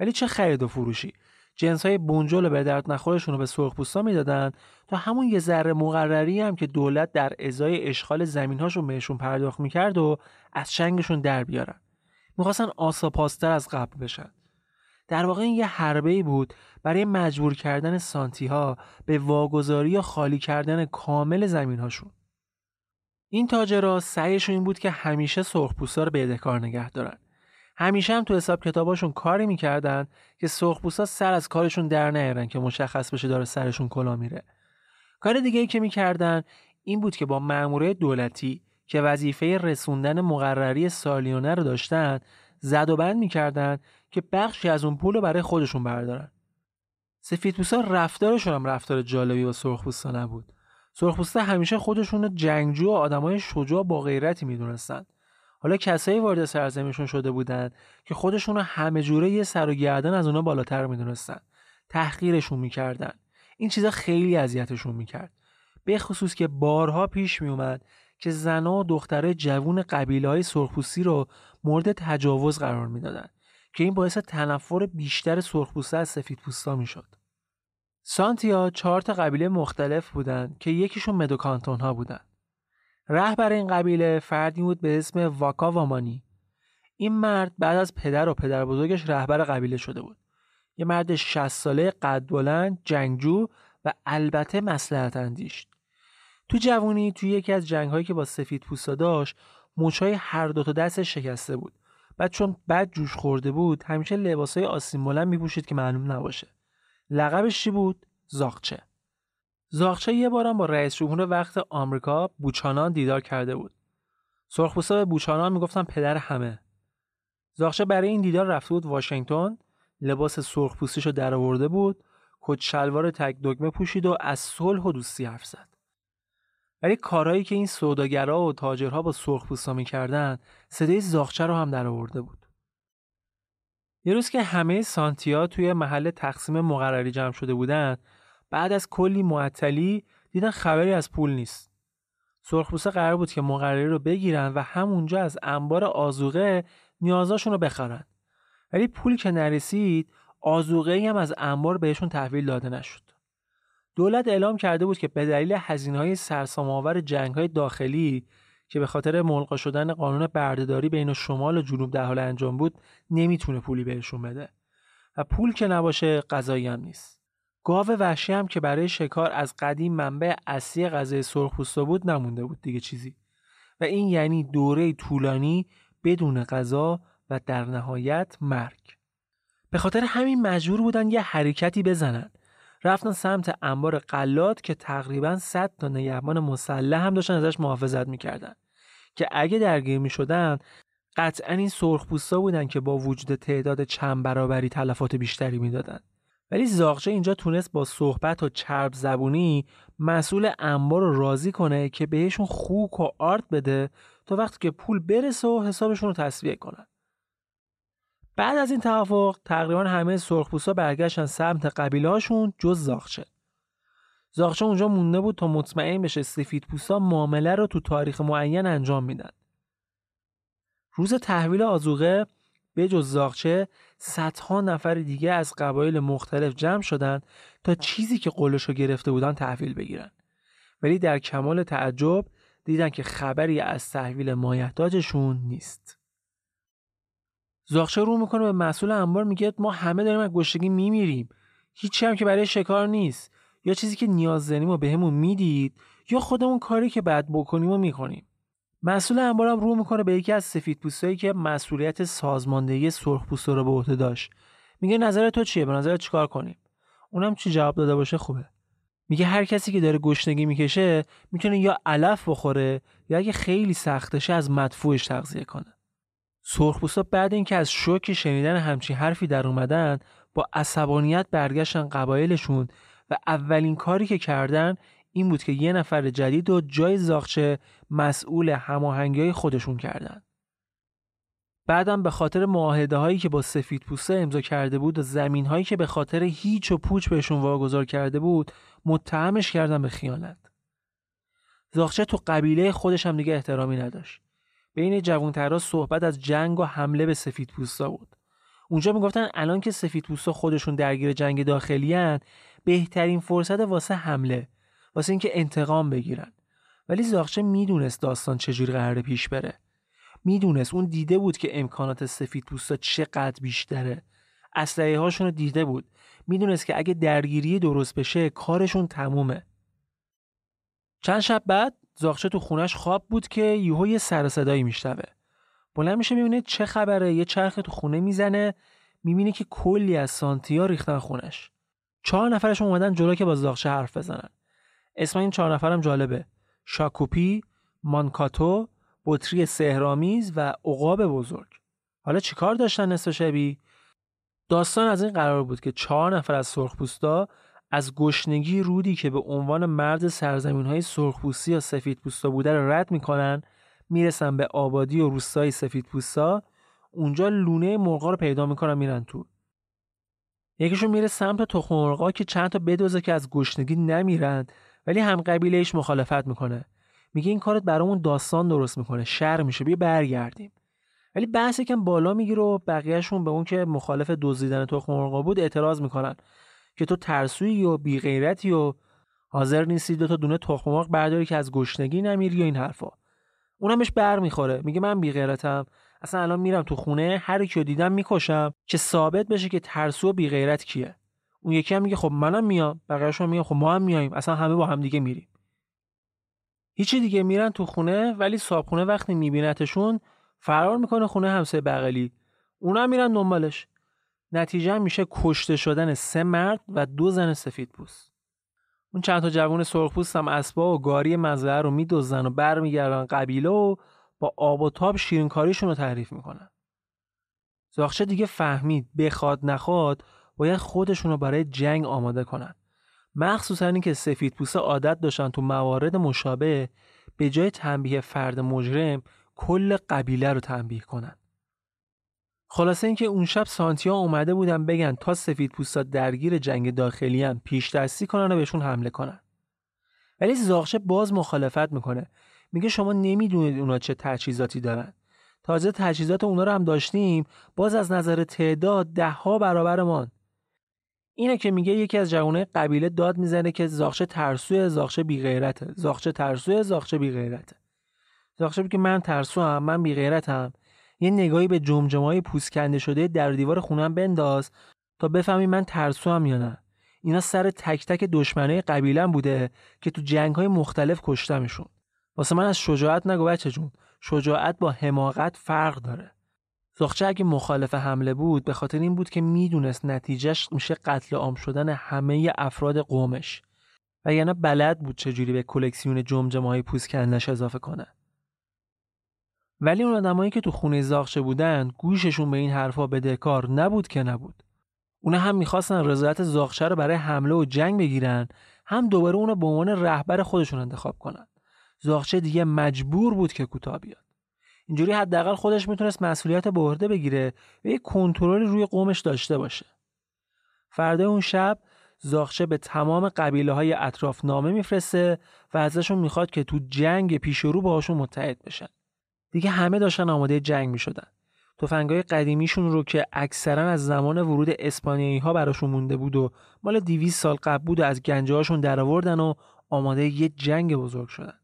ولی چه خرید و فروشی؟ جنس های بنجل و به درد نخورشون رو به سرخپوستا می‌دادن تا همون یه ذره مقرری هم که دولت در ازای اشغال زمینهاشون بهشون پرداخت می‌کرد و از چنگشون در بیارن. می‌خواستن آساپاستر از قبل بشن. در واقع این یه حربه بود برای مجبور کردن سانتی ها به واگذاری یا خالی کردن کامل زمین هاشون. این تاجرها سعیشون این بود که همیشه سرخپوستا رو بدهکار نگه دارن. همیشه هم تو حساب کتاباشون کاری می‌کردن که سرخپوستا سر از کارشون در نیارن که مشخص بشه داره سرشون کلا میره. کار دیگه ای که می‌کردن این بود که با مأموره دولتی که وظیفه رسوندن مقرری سالیانه رو داشتن زد و بند می‌کردن که بخشی از اون پول رو برای خودشون بردارن. سفیدپوستا رفتارشون هم رفتار جالبی با سرخپوستا نبود. سرخپوستا همیشه خودشون جنگجو و آدمای شجاع با غیرتی می‌دونستن. حالا کسایی وارد سرزمینشون شده بودن که خودشون همه جوره یه سر و گردن از اونا بالاتر می‌دونستن. تحقیرشون می‌کردن. این چیزا خیلی اذیتشون می‌کرد. به خصوص که بارها پیش میومد که زنها و دخترای جوون قبیله های سرخپوستی رو مورد تجاوز قرار می‌دادند که این باعث تنفر بیشتر سرخپوسته از سفیدپوستا می‌شد. سانتیا چهار تا قبیله مختلف بودند که یکیشون مدوکانتون ها بودن. رهبر این قبیله فردی بود به اسم واکا وامانی. این مرد بعد از پدر و پدر بزرگش رهبر قبیله شده بود. یه مرد 60 ساله قد بلند، جنگجو و البته مسلحت اندیش. تو جوونی توی یکی از جنگ که با سفید پوستا داشت موچای هر دو تا دستش شکسته بود بعد چون بد جوش خورده بود همیشه لباسای آسیم بلند میپوشید که معلوم نباشه لقبش چی بود زاغچه زاغچه یه بارم با رئیس جمهور وقت آمریکا بوچانان دیدار کرده بود. سرخپوستا به بوچانان می‌گفتن پدر همه. زاغچه برای این دیدار رفته بود واشنگتن لباس سرخپوستیشو درآورده بود کت شلوار تک دگمه پوشید و از صلح و دوستی حرف زد. ولی کارهایی که این سوداگرا و تاجرها با سرخپوستا می‌کردن صدای زاخچه رو هم در آورده بود. یه روز که همه سانتیا توی محل تقسیم مقرری جمع شده بودن بعد از کلی معطلی دیدن خبری از پول نیست. سرخپوستا قرار بود که مقرری رو بگیرن و همونجا از انبار آزوقه نیازاشون رو بخرن. ولی پولی که نرسید آزوقه هم از انبار بهشون تحویل داده نشد. دولت اعلام کرده بود که به دلیل هزینه های سرسام‌آور جنگ های داخلی که به خاطر ملقا شدن قانون بردهداری بین شمال و جنوب در حال انجام بود نمی‌تونه پولی بهشون بده. و پول که نباشه غذایی هم نیست. گاو وحشی هم که برای شکار از قدیم منبع اصلی غذای سرخپوستا بود نمونده بود دیگه چیزی. و این یعنی دوره طولانی بدون غذا و در نهایت مرگ. به خاطر همین مجبور بودن یه حرکتی بزنن. رفتن سمت انبار قلات که تقریبا 100 تا نگهبان مسلح هم داشتن ازش محافظت می‌کردن. که اگه درگیر می‌شدن قطعا این سرخپوستا بودن که با وجود تعداد چند برابری تلفات بیشتری می‌دادن. ولی زاغچه اینجا تونست با صحبت و چرب زبونی مسئول انبار رو راضی کنه که بهشون خوک و آرت بده تا وقتی که پول برسه و حسابشون رو تصویه کنن بعد از این توافق تقریبا همه سرخپوستا برگشتن سمت قبیلهاشون جز زاخچه زاغچه اونجا مونده بود تا مطمئن بشه سفید پوستا معامله رو تو تاریخ معین انجام میدن. روز تحویل آزوقه به جز زاغچه صدها نفر دیگه از قبایل مختلف جمع شدند تا چیزی که قولش گرفته بودن تحویل بگیرن. ولی در کمال تعجب دیدن که خبری از تحویل مایحتاجشون نیست. زاغچه رو می‌کنه به مسئول انبار میگه ما همه داریم از گشتگی میمیریم. هیچی هم که برای شکار نیست. یا چیزی که نیاز داریم و بهمون می‌دید یا خودمون کاری که بعد بکنیم و می‌کنیم. مسئول انبارم رو می‌کنه به یکی از سفید پوستایی که مسئولیت سازماندهی سرخ پوستا رو به عهده داشت. میگه نظر تو چیه؟ به نظر چیکار کنیم؟ اونم چی جواب داده باشه خوبه. میگه هر کسی که داره گشنگی می‌کشه می‌تونه یا علف بخوره یا اگه خیلی سختشه از مدفوعش تغذیه کنه. سرخپوستا بعد اینکه از شوک شنیدن همچین حرفی در اومدن با عصبانیت برگشتن قبایلشون و اولین کاری که کردن این بود که یه نفر جدید و جای زاغچه مسئول هماهنگی خودشون کردن. بعدم به خاطر معاهده هایی که با سفید پوسته امضا کرده بود و زمین هایی که به خاطر هیچ و پوچ بهشون واگذار کرده بود متهمش کردن به خیانت. زاغچه تو قبیله خودش هم دیگه احترامی نداشت. بین جوانترها صحبت از جنگ و حمله به سفید پوستا بود. اونجا می‌گفتن الان که سفید پوستا خودشون درگیر جنگ داخلی بهترین فرصت واسه حمله واسه اینکه انتقام بگیرن. ولی زاغچه می‌دونست داستان چجوری قراره پیش بره. می‌دونست اون دیده بود که امکانات سفید پوستا چقدر بیشتره. اسلحه هاشون دیده بود. می‌دونست که اگه درگیری درست بشه کارشون تمومه. چند شب بعد زاغچه تو خونش خواب بود که یهو یه سر صدایی میشنوه. بلند میشه ببینه چه خبره یه چرخ تو خونه می‌زنه. می‌بینه که کلی از سانتیا ریختن خونش. چهار نفرش اومدن جلو که با زاغچه حرف بزنن. اسم این چهار نفرم جالبه. شاکوپی مانکاتو بطری سهرامیز و عقاب بزرگ. حالا چیکار داشتن نصف شبی؟ داستان از این قرار بود که چهار نفر از سرخپوستا از گشنگی رودی که به عنوان مرد سرزمین های سرخپوستی یا سفیدپوستا بوده رو رد می‌کنن می‌رسن به آبادی و روستای سفیدپوستا. اونجا لونه مرغا رو پیدا می‌کنن میرن تو. یکیشون میره سمت تخم مرغا که چند تا بدوزه که از گشنگی نمیرند. ولی هم قبیلهش مخالفت می‌کنه. میگه این کارت برامون داستان درست می‌کنه شر میشه بیا برگردیم. ولی بحث یکم بالا می‌گیره و بقیهشون به اون که مخالف دزدیدن تخم مرغا بود اعتراض می‌کنن که تو ترسویی و بیغیرتی و حاضر نیستی دو تا دونه تخم مرغ برداری که از گشنگی نمیری و این حرفا. اونم بهش بر می‌خوره. میگه من بیغیرتم. اصلا الان میرم تو خونه هر کیو دیدم می‌کشم. که ثابت بشه که ترسو و بیغیرت کیه. اون یکی هم میگه خب منم میام بقیه‌شون میگن خب ما هم میایم اصلا همه با هم دیگه میریم. هیچی دیگه میرن تو خونه ولی صابخونه وقتی میبینتشون فرار می‌کنه خونه همسایه بغلی. اونا میرن دنبالش. نتیجه میشه کشته شدن سه مرد و دو زن سفید پوست. اون چند تا جوون سرخپوست هم اسبا و گاری مزرعه رو میدزدن و برمیگردن قبیله و با آب و تاب شیرینکاریشون رو تعریف می‌کنن. زاخشه دیگه فهمید بخواد نخواد باید خودشون رو برای جنگ آماده کنن. مخصوصا اینکه سفید پوسته عادت داشتن تو موارد مشابه به جای تنبیه فرد مجرم کل قبیله رو تنبیه کنن. خلاصه اینکه اون شب سانتیا اومده بودن بگن تا سفید پوستا درگیر جنگ داخلی هم پیش دستی کنن و بهشون حمله کنن. ولی زاغشه باز مخالفت می‌کنه. میگه شما نمی‌دونید اونا چه تجهیزاتی دارن. تازه تجهیزات اونا رو هم داشتیم. باز از نظر تعداد ده ها برابرمان اینه که میگه یکی از جوانای قبیله داد می‌زنه که زاخشه ترسوی زاخشه بیغیرته. زاخشه ترسوی زاخشه بیغیرته. زاخشه میگه من ترسو هم من بیغیرتم. یه نگاهی به جمجمای پوست کنده شده در دیوار خونم بنداز تا بفهمی من ترسو هم یا نه. اینا سر تک تک دشمنای قبیلم بوده که تو جنگ های مختلف کشتمشون. واسه من از شجاعت نگو بچه جون شجاعت با حماقت فرق داره. زاخچه اگه مخالف حمله بود به خاطر این بود که می‌دونست نتیجهش میشه قتل عام شدن همه افراد قومش. و یعنی بلد بود چجوری به کلکسیون جمجمه های پوست کندش اضافه کنه. ولی اون آدمایی که تو خونه زاخچه بودن گوششون به این حرفا بدهکار نبود که نبود. اونا هم می‌خواستن رضایت زاخچه رو برای حمله و جنگ بگیرن هم دوباره اونو به عنوان رهبر خودشون انتخاب کنن. زاخچه دیگه مجبور بود که کوتاه بیاد. اینجوری حداقل خودش می‌تونست مسئولیت برده بگیره و یک کنترلی روی قومش داشته باشه فردا اون شب زاخچه به تمام قبیله های اطراف نامه میفرسته و ازشون می‌خواد که تو جنگ پیش رو باهاشون متحد بشن. دیگه همه داشتن آماده جنگ می‌شدن. تفنگای قدیمیشون رو که اکثرا از زمان ورود اسپانیایی ها براشون مونده بود و مال 200 سال قبل بود و از گنجه هاشون درآوردن و آماده یه جنگ بزرگ شدن.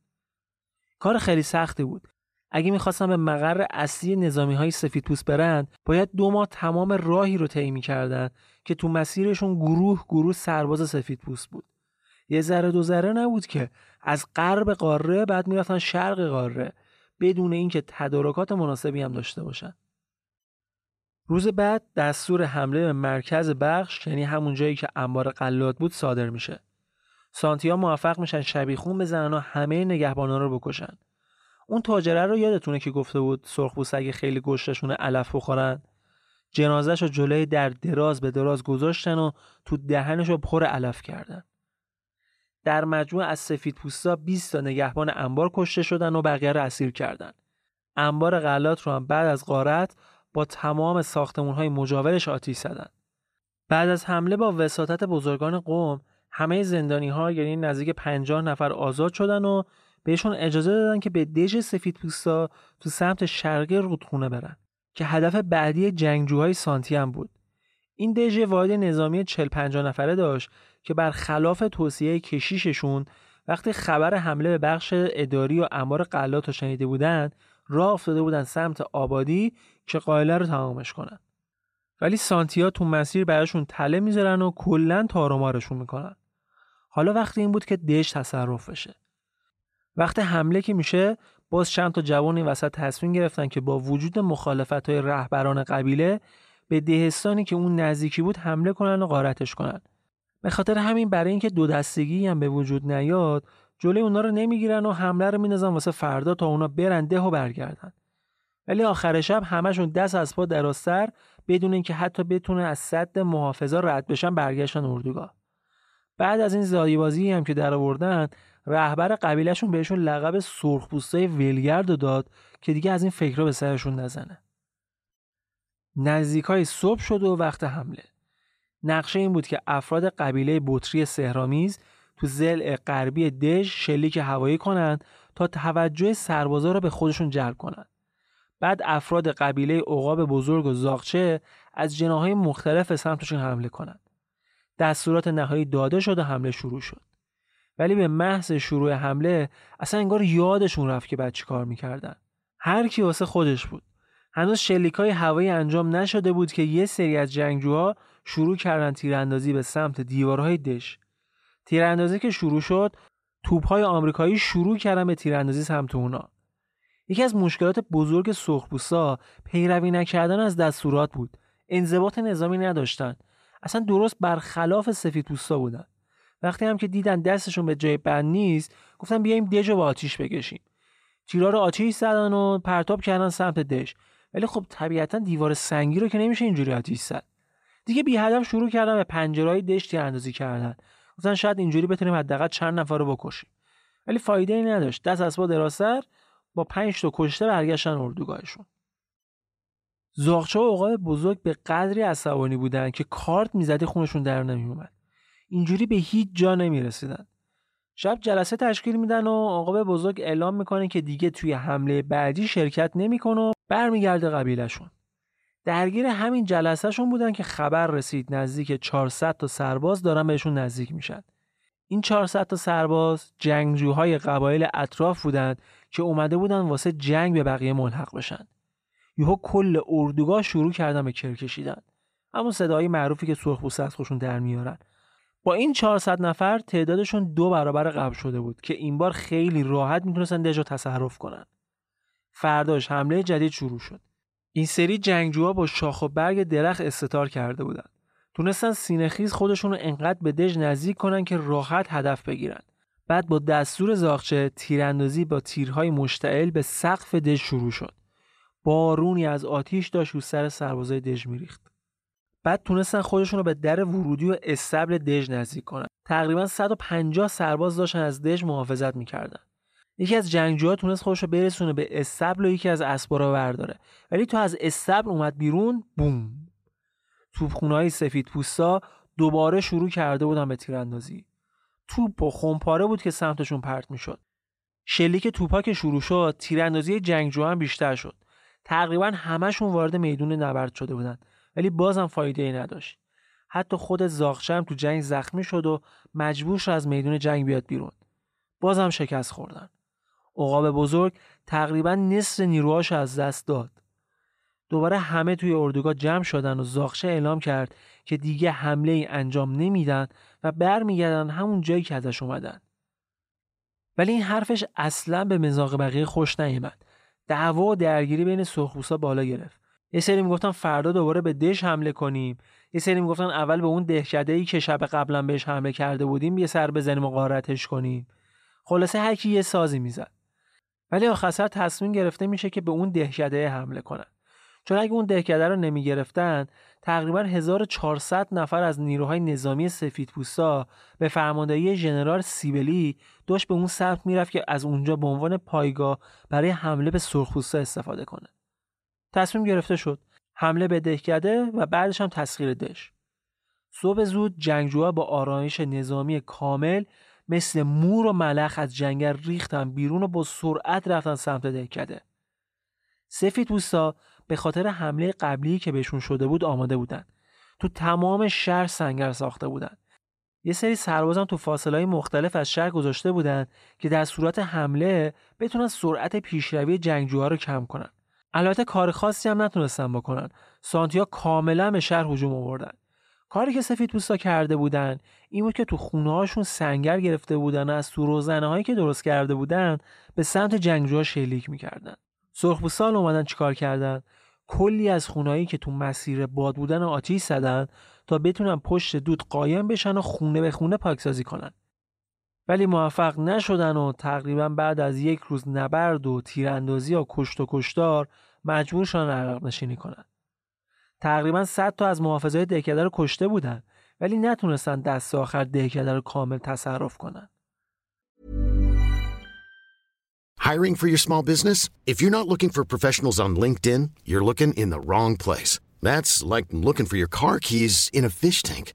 کار خیلی سختی بود. اگه می‌خواستن به مقر اصلی نظامی های سفید پوست برند باید دو ماه تمام راهی رو طی کردن که تو مسیرشون گروه گروه سرباز سفید پوست بود. یه ذره دو ذره نبود که از غرب قاره بعد می‌رفتن شرق قاره بدون اینکه تدارکات مناسبی هم داشته باشن. روز بعد دستور حمله به مرکز بخش یعنی همون جایی که انبار قلات بود صادر میشه. سانتیا موفق میشن شبیخون بزنن و همه نگهبانا رو بکشن. اون تاجره رو یادتونه که گفته بود سرخپوست اگه خیلی گشتشون علف بخورن جنازش رو جلوی در دراز به دراز گذاشتن و تو دهنش رو پر علف کردن. در مجموع از سفید پوستا 20 تا نگهبان انبار کشته شدن و بقیه رو اسیر کردن. انبار غلات رو هم بعد از غارت با تمام ساختمون های مجاورش آتیش زدن. بعد از حمله با وساطت بزرگان قوم همه زندانی ها یعنی نزدیک 50 نفر آزاد شدن و بهشون اجازه دادن که به دژ سفید پوستا تو سمت شرقی رودخونه برن که هدف بعدی جنگجوهای سانتی هم بود. این دژ واحد نظامی 40 50 نفره داشت که برخلاف توصیه کشیششون وقتی خبر حمله به بخش اداری و امار قلات رو شنیده بودن راه افتاده بودن سمت آبادی که قائله رو تمامش کنن. ولی سانتیا تو مسیر براشون تله می‌ذارن و کلا تارومارشون می‌کنن. حالا وقتی این بود که دش تصرف بشه. وقتی حمله که میشه باز چند تا جوان این وسط تصمیم گرفتن که با وجود مخالفت های رهبران قبیله به دهستانی که اون نزدیکی بود حمله کنن و غارتش کنن. به خاطر همین برای اینکه دو دستگی هم به وجود نیاد جلوی اونا رو نمی‌گیرن و حمله رو میندازن واسه فردا تا اونا برن ده و برگردن. ولی آخر شب همشون دست از پا دراستر بدون اینکه حتی بتونه از صد محافظا رد بشن برگشتن اردوگاه. بعد از این زایبازی هم که در آوردن رهبر قبیلهشون بهشون لقب سرخپوستای ولگرد رو داد که دیگه از این فکرها به سرشون نزنه نزدیکای صبح شد و وقت حمله نقشه این بود که افراد قبیله بطری سهرامیز تو زل غربی دژ شلیک هوایی کنند تا توجه سربازا را به خودشون جلب کنند. بعد افراد قبیله عقاب بزرگ و زاغچه از جناهای مختلف سمتشون حمله کنند. دستورات نهایی داده شد و حمله شروع شد. ولی به محض شروع حمله اصلا انگار یادشون رفت که بعد چی کار می‌کردن. هر کی واسه خودش بود. هنوز شلیک های هوایی انجام نشده بود که یه سری از جنگجوها شروع کردن تیراندازی به سمت دیوارهای دش. تیراندازی که شروع شد توپهای آمریکایی شروع کردن به تیراندازی سمت اونا یکی از مشکلات بزرگ سرخپوستا پیروی نکردن از دستورات بود انضباط نظامی نداشتن اصلا درست برخلاف سفیدپوستا بودن وقتی هم که دیدن دستشون به جای بند نیست گفتن بیایم دژ رو با آتیش بکشیم. تیرا رو آتیش زدن و پرتاب کردن سمت دژ. ولی خب طبیعتا دیوار سنگی رو که نمیشه اینجوری آتیش زد. دیگه بی هدف شروع کردن به پنجرهای دژ تیراندازی کردن. گفتن شاید اینجوری بتونیم حداقل چند نفر رو بکشیم. ولی فایده ای نداشت. دست از با دراستر با پنج تا کشته برگشتن اردوگاهشون. زاغچه و عقاب بزرگ به قدری عصبانی بودن که کارت می‌زدی خونشون در نمیومد اینجوری به هیچ جا نمی‌رسیدن شب جلسه تشکیل میدن و عقاب بزرگ اعلام می‌کنه که دیگه توی حمله بعدی شرکت نمی‌کنه و برمیگرده قبیلشون درگیر همین جلسهشون بودن که خبر رسید نزدیک 400 تا سرباز دارن بهشون نزدیک میشن. این 400 تا سرباز جنگجوهای قبایل اطراف بودند که اومده بودن واسه جنگ به بقیه ملحق بشن. یهو کل اردوگاه شروع کردن به کر کشیدن. همون صدای معروفی که سرخپوست از خوشون در میارن. با این 400 نفر تعدادشون دو برابر قبل شده بود که این بار خیلی راحت می‌تونستن دژ تصرف کنن. فرداش حمله جدید شروع شد. این سری جنگجوها با شاخ و برگ درخت استتار کرده بودن. تونستن سینهخیز خودشون رو انقدر به دژ نزدیک کنن که راحت هدف بگیرن. بعد با دستور زاغچه تیراندازی با تیرهای مشتعل به سقف دژ شروع شد. بارونی از آتیش داشت رو سر سربازای دژ میریخت. بعد تونستن خودشون رو به در ورودی و استبل دژ نزدیک کنن. تقریبا 150 سرباز داشتن از دژ محافظت می‌کردن. یکی از جنگجوها تونست خودش رو برسونه به استبل و یکی از اسبا برداره. ولی تو از استبل اومد بیرون بوم. توپخونه های سفید پوستا دوباره شروع کرده بودن به تیراندازی. توپ و خمپاره بود که سمتشون پرت می‌شد. شلیک توپا که شروع شد تیراندازی جنگجو هم بیشتر شد. تقریبا همشون وارد میدون نبرد شده بودن. ولی بازم فایده ای نداشت. حتی خود زاغچه تو جنگ زخمی شد و مجبور شد از میدون جنگ بیاد بیرون. بازم شکست خوردن. عقاب بزرگ تقریبا نصف نیروهاش از دست داد. دوباره همه توی اردوگاه جمع شدن و زاخشه اعلام کرد که دیگه حمله ای انجام نمیدن و برمیگردن همون جایی که ازش اومدن. ولی این حرفش اصلا به مزاق بقیه خوش نیامد دعوا و درگیری بین سرخپوستا بالا گرفت. یه سری می‌گفتن فردا دوباره به دش حمله کنیم. یه سری می‌گفتن اول به اون دهکده ای که شب قبلا بهش حمله کرده بودیم یه سر بزنیم و غارتش کنیم. خلاصه هر کی یه سازی می‌زد. ولی آخر تصمیم گرفته میشه که به اون دهکده حمله کنن. چون اگه اون دهکده رو نمی گرفتن تقریبا 1400 نفر از نیروهای نظامی سفیدپوستا به فرماندهی ژنرال سیبلی داشت به اون سمت می‌رفت که از اونجا به عنوان پایگاه برای حمله به سرخپوستا استفاده کنه. تصمیم گرفته شد. حمله به دهکده و بعدش هم تسخیر دش صبح زود جنگجوها با آرایش نظامی کامل مثل مور و ملخ از جنگل ریختن بیرون و با سرعت رفتن سمت دهکده. سفید پوستا به خاطر حمله قبلی که بهشون شده بود آماده بودن. تو تمام شهر سنگر ساخته بودن. یه سری سربازان تو فاصله های مختلف از شهر گذاشته بودن که در صورت حمله بتونن سرعت پیشروی جنگجوها رو کم کنن. البته کار خاصی هم نتونستن بکنن. سانتیا کاملا به شهر هجوم آوردن. کاری که سفید پوستا کرده بودن این بود که تو خونه هاشون سنگر گرفته بودن و از تو روزنه هایی که درست کرده بودن به سمت جنگجوها شلیک می‌کردن. سرخپوستان اومدن چیکار کردن؟ کلی از خونهایی که تو مسیر باد بودن و آتیش زدن تا بتونن پشت دود قایم بشن و خونه به خونه پاکسازی کنن. ولی موفق نشدن و تقریبا بعد از یک روز نبرد و تیراندازی و کشت و کشتار مجبور شدن عقب نشینی کنن تقریبا 100 تا از محافظای دهکده رو کشته بودن ولی نتونستن دست آخر دهکده رو کامل تصرف کنن Hiring for your small business? If you're not looking for professionals on LinkedIn, you're looking in the wrong place. That's like looking for your car keys in a fish tank.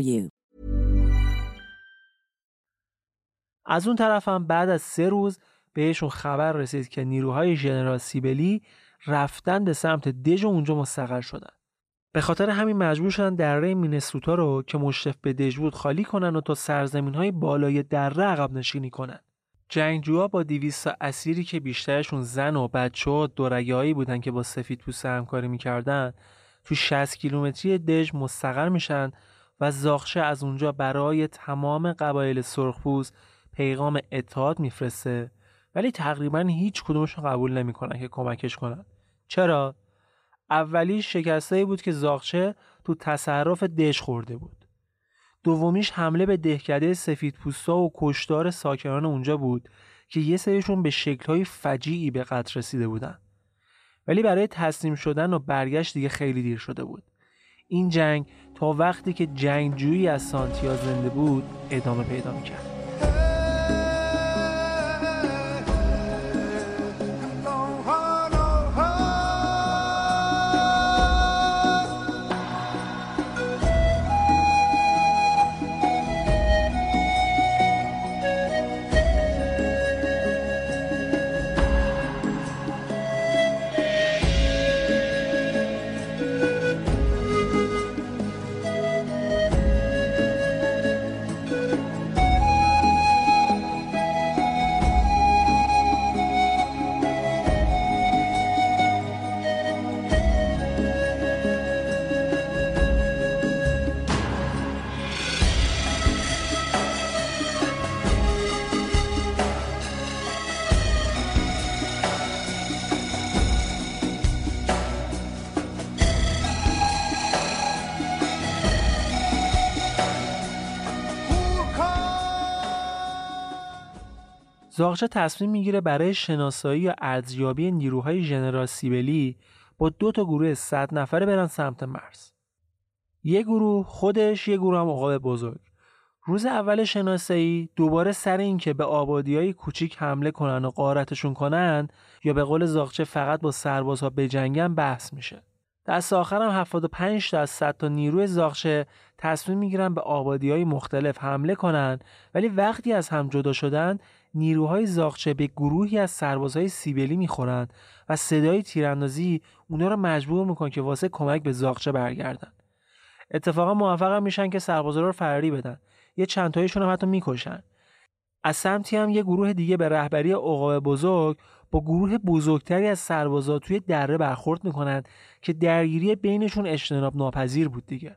you. از اون طرف هم بعد از سه روز بهشون خبر رسید که نیروهای ژنرال سیبلی رفتن به سمت دژ و اونجا مستقر شدن. به خاطر همین مجبور شدن دره مینسوتا رو که مشرف به دژ بود خالی کنن و تا سرزمین های بالای دره عقب نشینی کنن. جنگجوها با 200 اسیری که بیشترشون زن و بچه و دورگهایی بودن که با سفید پوست همکاری می‌کردن تو 60 کیلومتری دژ مستقر میشن و زاخشه از اونجا برای تمام قبایل سرخپوست پیغام اتحاد میفرسته. ولی تقریبا هیچ کدومشون قبول نمی‌کنن که کمکش کنن. چرا؟ اولی شکستایی بود که زاخشه تو تصرف دژ خورده بود. دومیش حمله به دهکده سفید پوستا و کشتار ساکنان اونجا بود که یه سریشون به شکلهای فجیعی به قتل رسیده بودن. ولی برای تسلیم شدن و برگشت دیگه خیلی دیر شده بود. این جنگ تا وقتی که جنگجویی از سانتیا زنده بود ادامه پیدا می‌کرد. زاغچه تصمیم می‌گیره برای شناسایی یا ارزیابی نیروهای ژنرال سیبلی با دو تا گروه 100 نفره برن سمت مرز. یه گروه خودش یه گروه هم عقاب بزرگ. روز اول شناسایی دوباره سر این که به آبادی های کوچیک حمله کنن و قارتشون کنن یا به قول زاغچه فقط با سربازها بجنگن بحث میشه. دست آخر هم 75 تا از 100 تا نیروی زاغچه تصمیم می‌گیرن به آبادی های مختلف حمله کنن ولی وقتی از هم جدا شدن نیروهای زاغچه به گروهی از سربازهای سیبلی می‌خورن و صدای تیراندازی اونا رو مجبور میکن که واسه کمک به زاغچه برگردن. اتفاقا موفق میشن که سربازا رو فراری بدن. یه چند تایشون هم حتی می‌کشن. از سمتی هم یه گروه دیگه به رهبری عقاب بزرگ با گروه بزرگتری از سربازا توی دره برخورد می‌کنن که درگیری بینشون اجتناب ناپذیر بود دیگه.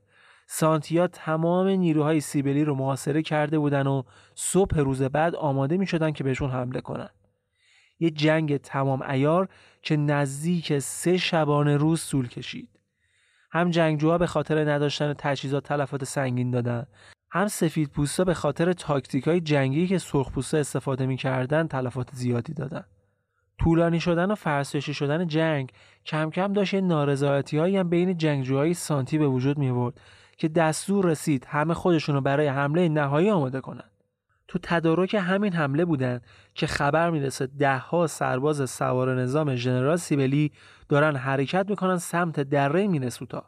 سانتیا تمام نیروهای سیبلی رو محاصره کرده بودن و صبح روز بعد آماده می شدن که بهشون حمله کنن. یه جنگ تمام ایار که نزدیک سه شبانه روز طول کشید. هم جنگجوها به خاطر نداشتن تجهیزات تلفات سنگین دادن هم سفید پوستا به خاطر تاکتیک های جنگی که سرخ استفاده می‌کردن تلفات زیادی دادن. طولانی شدن و فرسایشی شدن جنگ کم کم داشت نارضایتی هم بین جنگجوهای سانتی به وجود می که دستور رسید همه خودشون رو برای حمله نهایی آماده کنن. تو تدارک همین حمله بودن که خبر می‌رسه ده ها سرباز سوار نظام ژنرال سیبلی دارن حرکت می‌کنن سمت دره مینسوتا.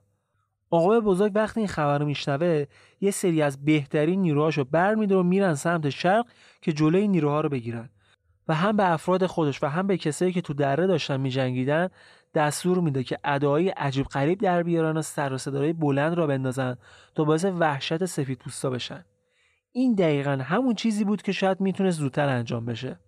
آقای بزرگ وقتی این خبر رو میشنوه یه سری از بهترین نیروهاشو برمیداره و میرن سمت شرق که جلوی نیروها رو بگیرن و هم به افراد خودش و هم به کسایی که تو دره داشتن میجنگیدن دستور میده که ادعای عجیب غریب در بیارن و سر و صدای بلند را بندازن تا باعث وحشت سفید پوستا بشن. این دقیقا همون چیزی بود که شاید می‌تونست زودتر انجام بشه.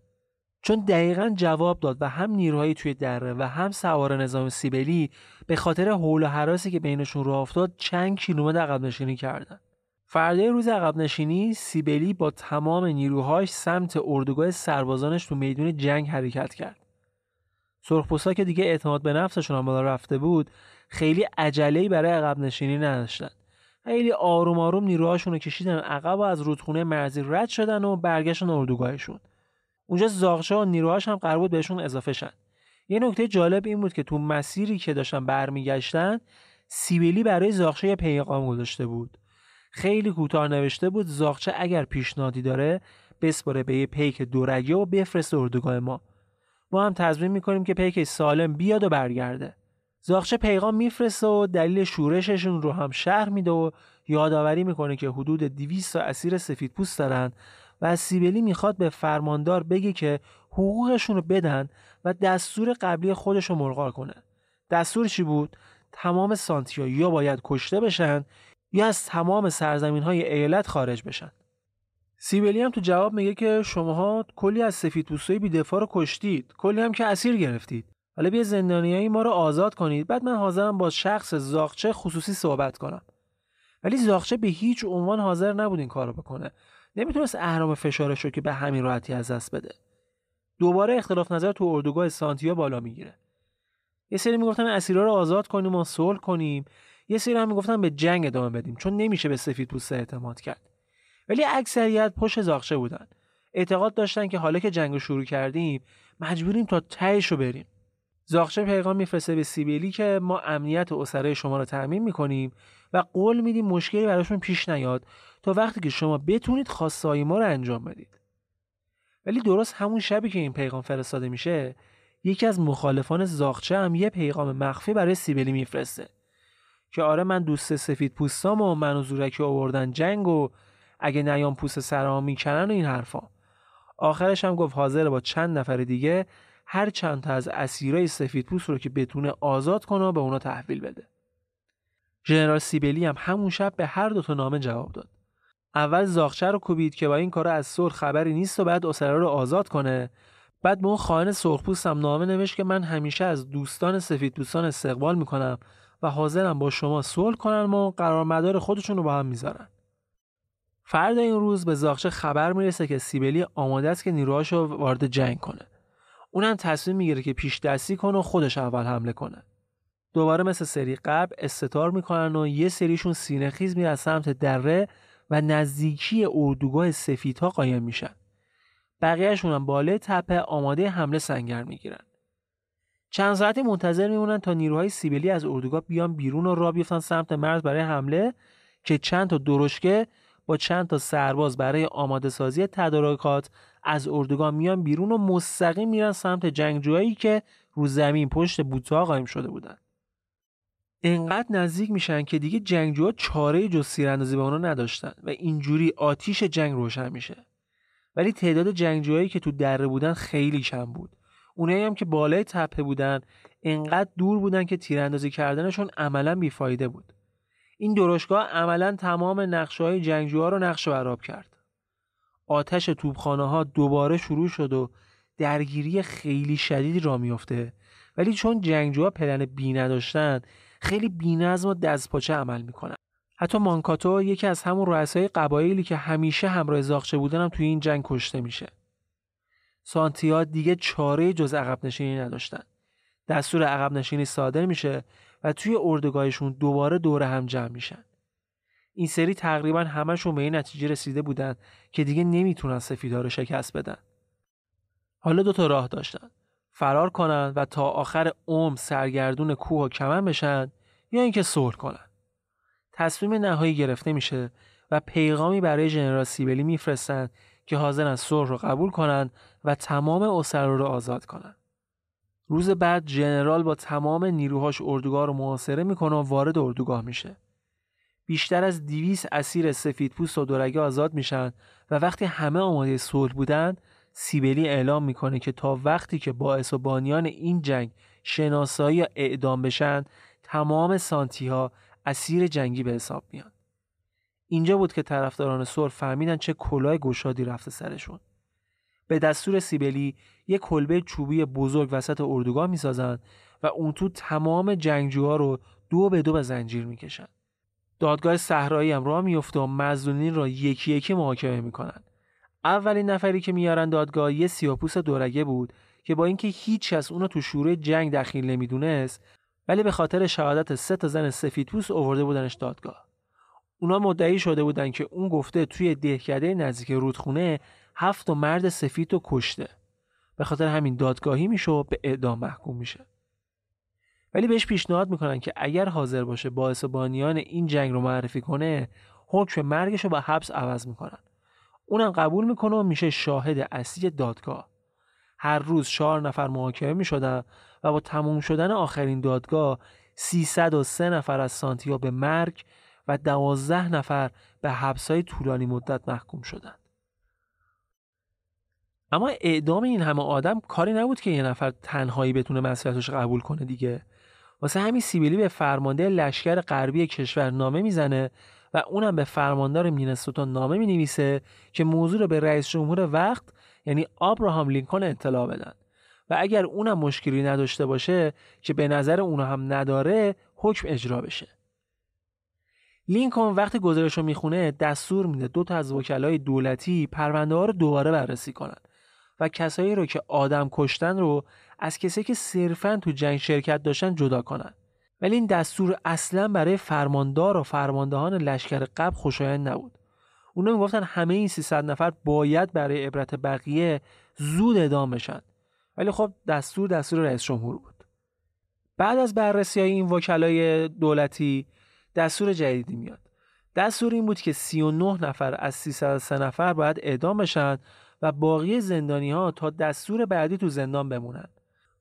چون دقیقا جواب داد و هم نیروهایی توی دره و هم سوار نظام سیبلی به خاطر حول و حراسی که بینشون راه افتاد چند کیلومتر عقب نشینی کردن. فردای روز عقب نشینی سیبلی با تمام نیروهاش سمت اردوگاه سربازانش تو میدون جنگ حرکت کرد. سرخپوستا که دیگه اعتماد به نفسشون هم بالا رفته بود خیلی عجله‌ای برای عقب نشینی نداشتن. خیلی آروم آروم نیروهاشون رو کشیدن عقب و از رودخونه مرزی رد شدن و برگشتن اردوگاهشون. اونجا زاغچه و نیروهاش هم قرار بود بهشون اضافه شن. یه نکته جالب این بود که تو مسیری که داشتن برمیگشتن سیبیلی برای زاغچه پیغام گذاشته بود. خیلی کوتاه نوشته بود زاغچه اگر پیشنهادی داره بسپره به یه پیک دورگه و بفرست اردوگاه ما. ما هم تضمین می‌کنیم که پیک سالم بیاد و برگرده. زاخچه پیغام میفرسته و دلیل شورششون رو هم شهر میده و یادآوری می‌کنه که حدود 200 تا اسیر سفید پوست دارن و سیبلی می‌خواد به فرماندار بگه که حقوقشون رو بدن و دستور قبلی خودش رو ملغا کنه. دستور چی بود؟ تمام سانتیا یا باید کشته بشن یا از تمام سرزمین های ایالت خارج بشن. سیبلی هم تو جواب میگه که شماها کلی از سفید پوستای بی دفاع رو کشتید. کلی هم که اسیر گرفتید. حالا بیا زندانیایی ما رو آزاد کنید. بعد من حاضرم با شخص زاغچه خصوصی صحبت کنم. ولی زاغچه به هیچ عنوان حاضر نبود این کارو بکنه. نمی‌تونست اهرام فشارش رو که به همین راحتی از دست بده. دوباره اختلاف نظر تو اردوگاه سانتیا بالا می‌گیره. یه سری می‌گفتن اسیرا رو آزاد کنیم و صلح کنیم. یه سری هم می‌گفتن به جنگ ادامه بدیم چون نمیشه به سفید پوست اعتماد کرد. ولی اکثریت پشت زاخشه بودن. اعتقاد داشتن که حالا که جنگ شروع کردیم مجبوریم تا تهش رو بریم. زاخشه پیغام میفرسته به سیبیلی که ما امنیت اسره شما رو تعمین می‌کنیم و قول میدیم مشکلی براشون پیش نیاد تا وقتی که شما بتونید خواستای ما رو انجام بدید. ولی درست همون شبی که این پیغام فرستاده میشه یکی از مخالفان زاخچه هم یه پیغام مخفی برای سیبلی میفرسته. که آره من دوست سفید پوستام و من و زورکی آوردن جنگ و اگه نیام پوست سرام می‌کنن و این حرفا. آخرش هم گفت حاضر با چند نفر دیگه هر چند تا از اسیرای سفید پوست رو که بتونه آزاد کنه و به اونا تحویل بده. ژنرال سیبلی هم همون شب به هر دو تا نامه جواب داد. اول زاخچه رو کوبید که با این کار از سرخ خبری نیست و بعد اسرا رو آزاد کنه. بعد به اون خانه سرخپوست هم نامه نوشت که من همیشه از دوستان سفیدپوستان استقبال می‌کنم و حاضرم با شما صلح کنم و قرار مدار خودشون رو با هم می‌ذارن. فرد این روز به زاخچه خبر می‌رسه که سیبلی آماده است که نیروهاشو وارد جنگ کنه. اونم تصمیم می‌گیره که پیش دستی کنه و خودش اول حمله کنه. دوباره مثل سری قبل استتار می‌کنن و یه سریشون سینه خیز میره سمت دره و نزدیکی اردوگاه سفیدها قایم میشن. بقیهشون هم بالای تپه آماده حمله سنگر می‌گیرن چند ساعتی منتظر میمونن تا نیروهای سیبلی از اردوگاه بیان بیرون و را بیفتن سمت مرز برای حمله که چند تا درشکه با چند تا سرباز برای آماده سازی تدارکات از اردوگاه میان بیرون و مستقیم میرن سمت جنگجوهایی که رو زمین پشت بوتا قایم شده بودن. انقدر نزدیک میشن که دیگه جنگجوها چاره جز سیراندازی به اونا نداشتن و اینجوری آتیش جنگ روشن میشه. ولی تعداد جنگجوهایی که تو دره بودن خیلی کم بود. اونایی هم که بالای تپه بودن انقدر دور بودن که تیراندازی کردنشون عملا بیفایده بود. این درشگاه عملا تمام نقشه های جنگجوها رو نقشه براب کرد. آتش توپخانه ها دوباره شروع شد و درگیری خیلی شدیدی را میفته ولی چون جنگجوها پلن بی نداشتن خیلی بینظم و دستپاچه عمل می‌کنن. حتی مانکاتو یکی از همون رؤسای قبایلی که همیشه همراه زاخچه بودن هم توی این جنگ کشته میشه. سانتیا دیگه چاره جز عقب نشینی نداشتن. دستور عقب نشینی صادر میشه و توی اردوگاهشون دوباره دور هم جمع میشن. این سری تقریبا همشون به این نتیجه رسیده بودن که دیگه نمی‌تونن سفیدا رو شکست بدن. حالا دو تا راه داشتن. فرار کنن و تا آخر عمر سرگردون کوه و کمن بشن یا اینکه صلح کنن. تصمیم نهایی گرفته میشه و پیغامی برای ژنرال سیبلی میفرستن که حاضرن صلح رو قبول کنن و تمام اسرا رو آزاد کنن. روز بعد ژنرال با تمام نیروهاش اردوگاه رو محاصره می‌کنه و وارد اردوگاه میشه. بیشتر از 200 اسیر سفیدپوست و دورگه آزاد میشن و وقتی همه آماده صلح بودن سیبلی اعلام می‌کنه که تا وقتی که باعث و بانیان این جنگ شناسایی یا اعدام بشن تمام سانتی ها اسیر جنگی به حساب میان. اینجا بود که طرفداران سر فهمیدن چه کلاه گشادی رفته سرشون. به دستور سیبلی یک کلبه چوبی بزرگ وسط اردوگاه می‌سازن و اون تو تمام جنگجوها رو دو به دو به زنجیر می‌کشن دادگاه صحرایی هم راه میفته و مزدونین را یکی یکی محاکمه می‌کنن اولین نفری که میارن دادگاه یه سیاپوس دورگه بود که با اینکه هیچ از اونو تو شوره جنگ دخیل نمی‌دونست ولی به خاطر شهادت سه تا زن سفیدپوست آورده بودنش دادگاه. اونا مدعی شده بودن که اون گفته توی دهکده نزدیک رودخونه هفت و مرد سفید رو کشته. به خاطر همین دادگاهی میشه و به اعدام محکوم میشه. ولی بهش پیشنهاد می‌کنن که اگر حاضر باشه باعث بانیان این جنگ رو معرفی کنه حکم مرگش رو با حبس عوض می‌کنن. اونم قبول می‌کنه و میشه شاهد اصلی دادگاه. هر روز چهار نفر محاکمه می‌شدن و با تموم شدن آخرین دادگاه 303 نفر از سانتیا به مرگ و 12 نفر به حبسهای طولانی مدت محکوم شدند. اما اعدام این همه آدم کاری نبود که یه نفر تنهایی بتونه مسئولیتش قبول کنه دیگه. واسه همین سیبیلی به فرمانده لشکر غربی کشور نامه می‌زنه و اونم به فرماندار مینسوتا نامه می نویسه که موضوع رو به رئیس جمهور وقت یعنی آبراهام لینکن اطلاع بدن. و اگر اونم مشکلی نداشته باشه که به نظر اونها هم نداره حکم اجرا بشه. لینکن وقتی گزارش رو می‌خونه دستور میده دو تا از وکلای دولتی پرونده ها رو دوباره بررسی کنن. و کسایی رو که آدم کشتن رو از کسایی که صرفا تو جنگ شرکت داشتن جدا کنن. ولی این دستور اصلا برای فرماندار و فرماندهان لشکر قبل خوشایند نبود. اونا می‌گفتن همه این 300 نفر باید برای عبرت بقیه زود اعدام بشن. ولی خب دستور دستور رئیس جمهور بود. بعد از بررسی های این وکلای دولتی دستور جدیدی میاد. دستور این بود که 39 نفر از 303 نفر باید اعدام بشن و باقی زندانی ها تا دستور بعدی تو زندان بمونن.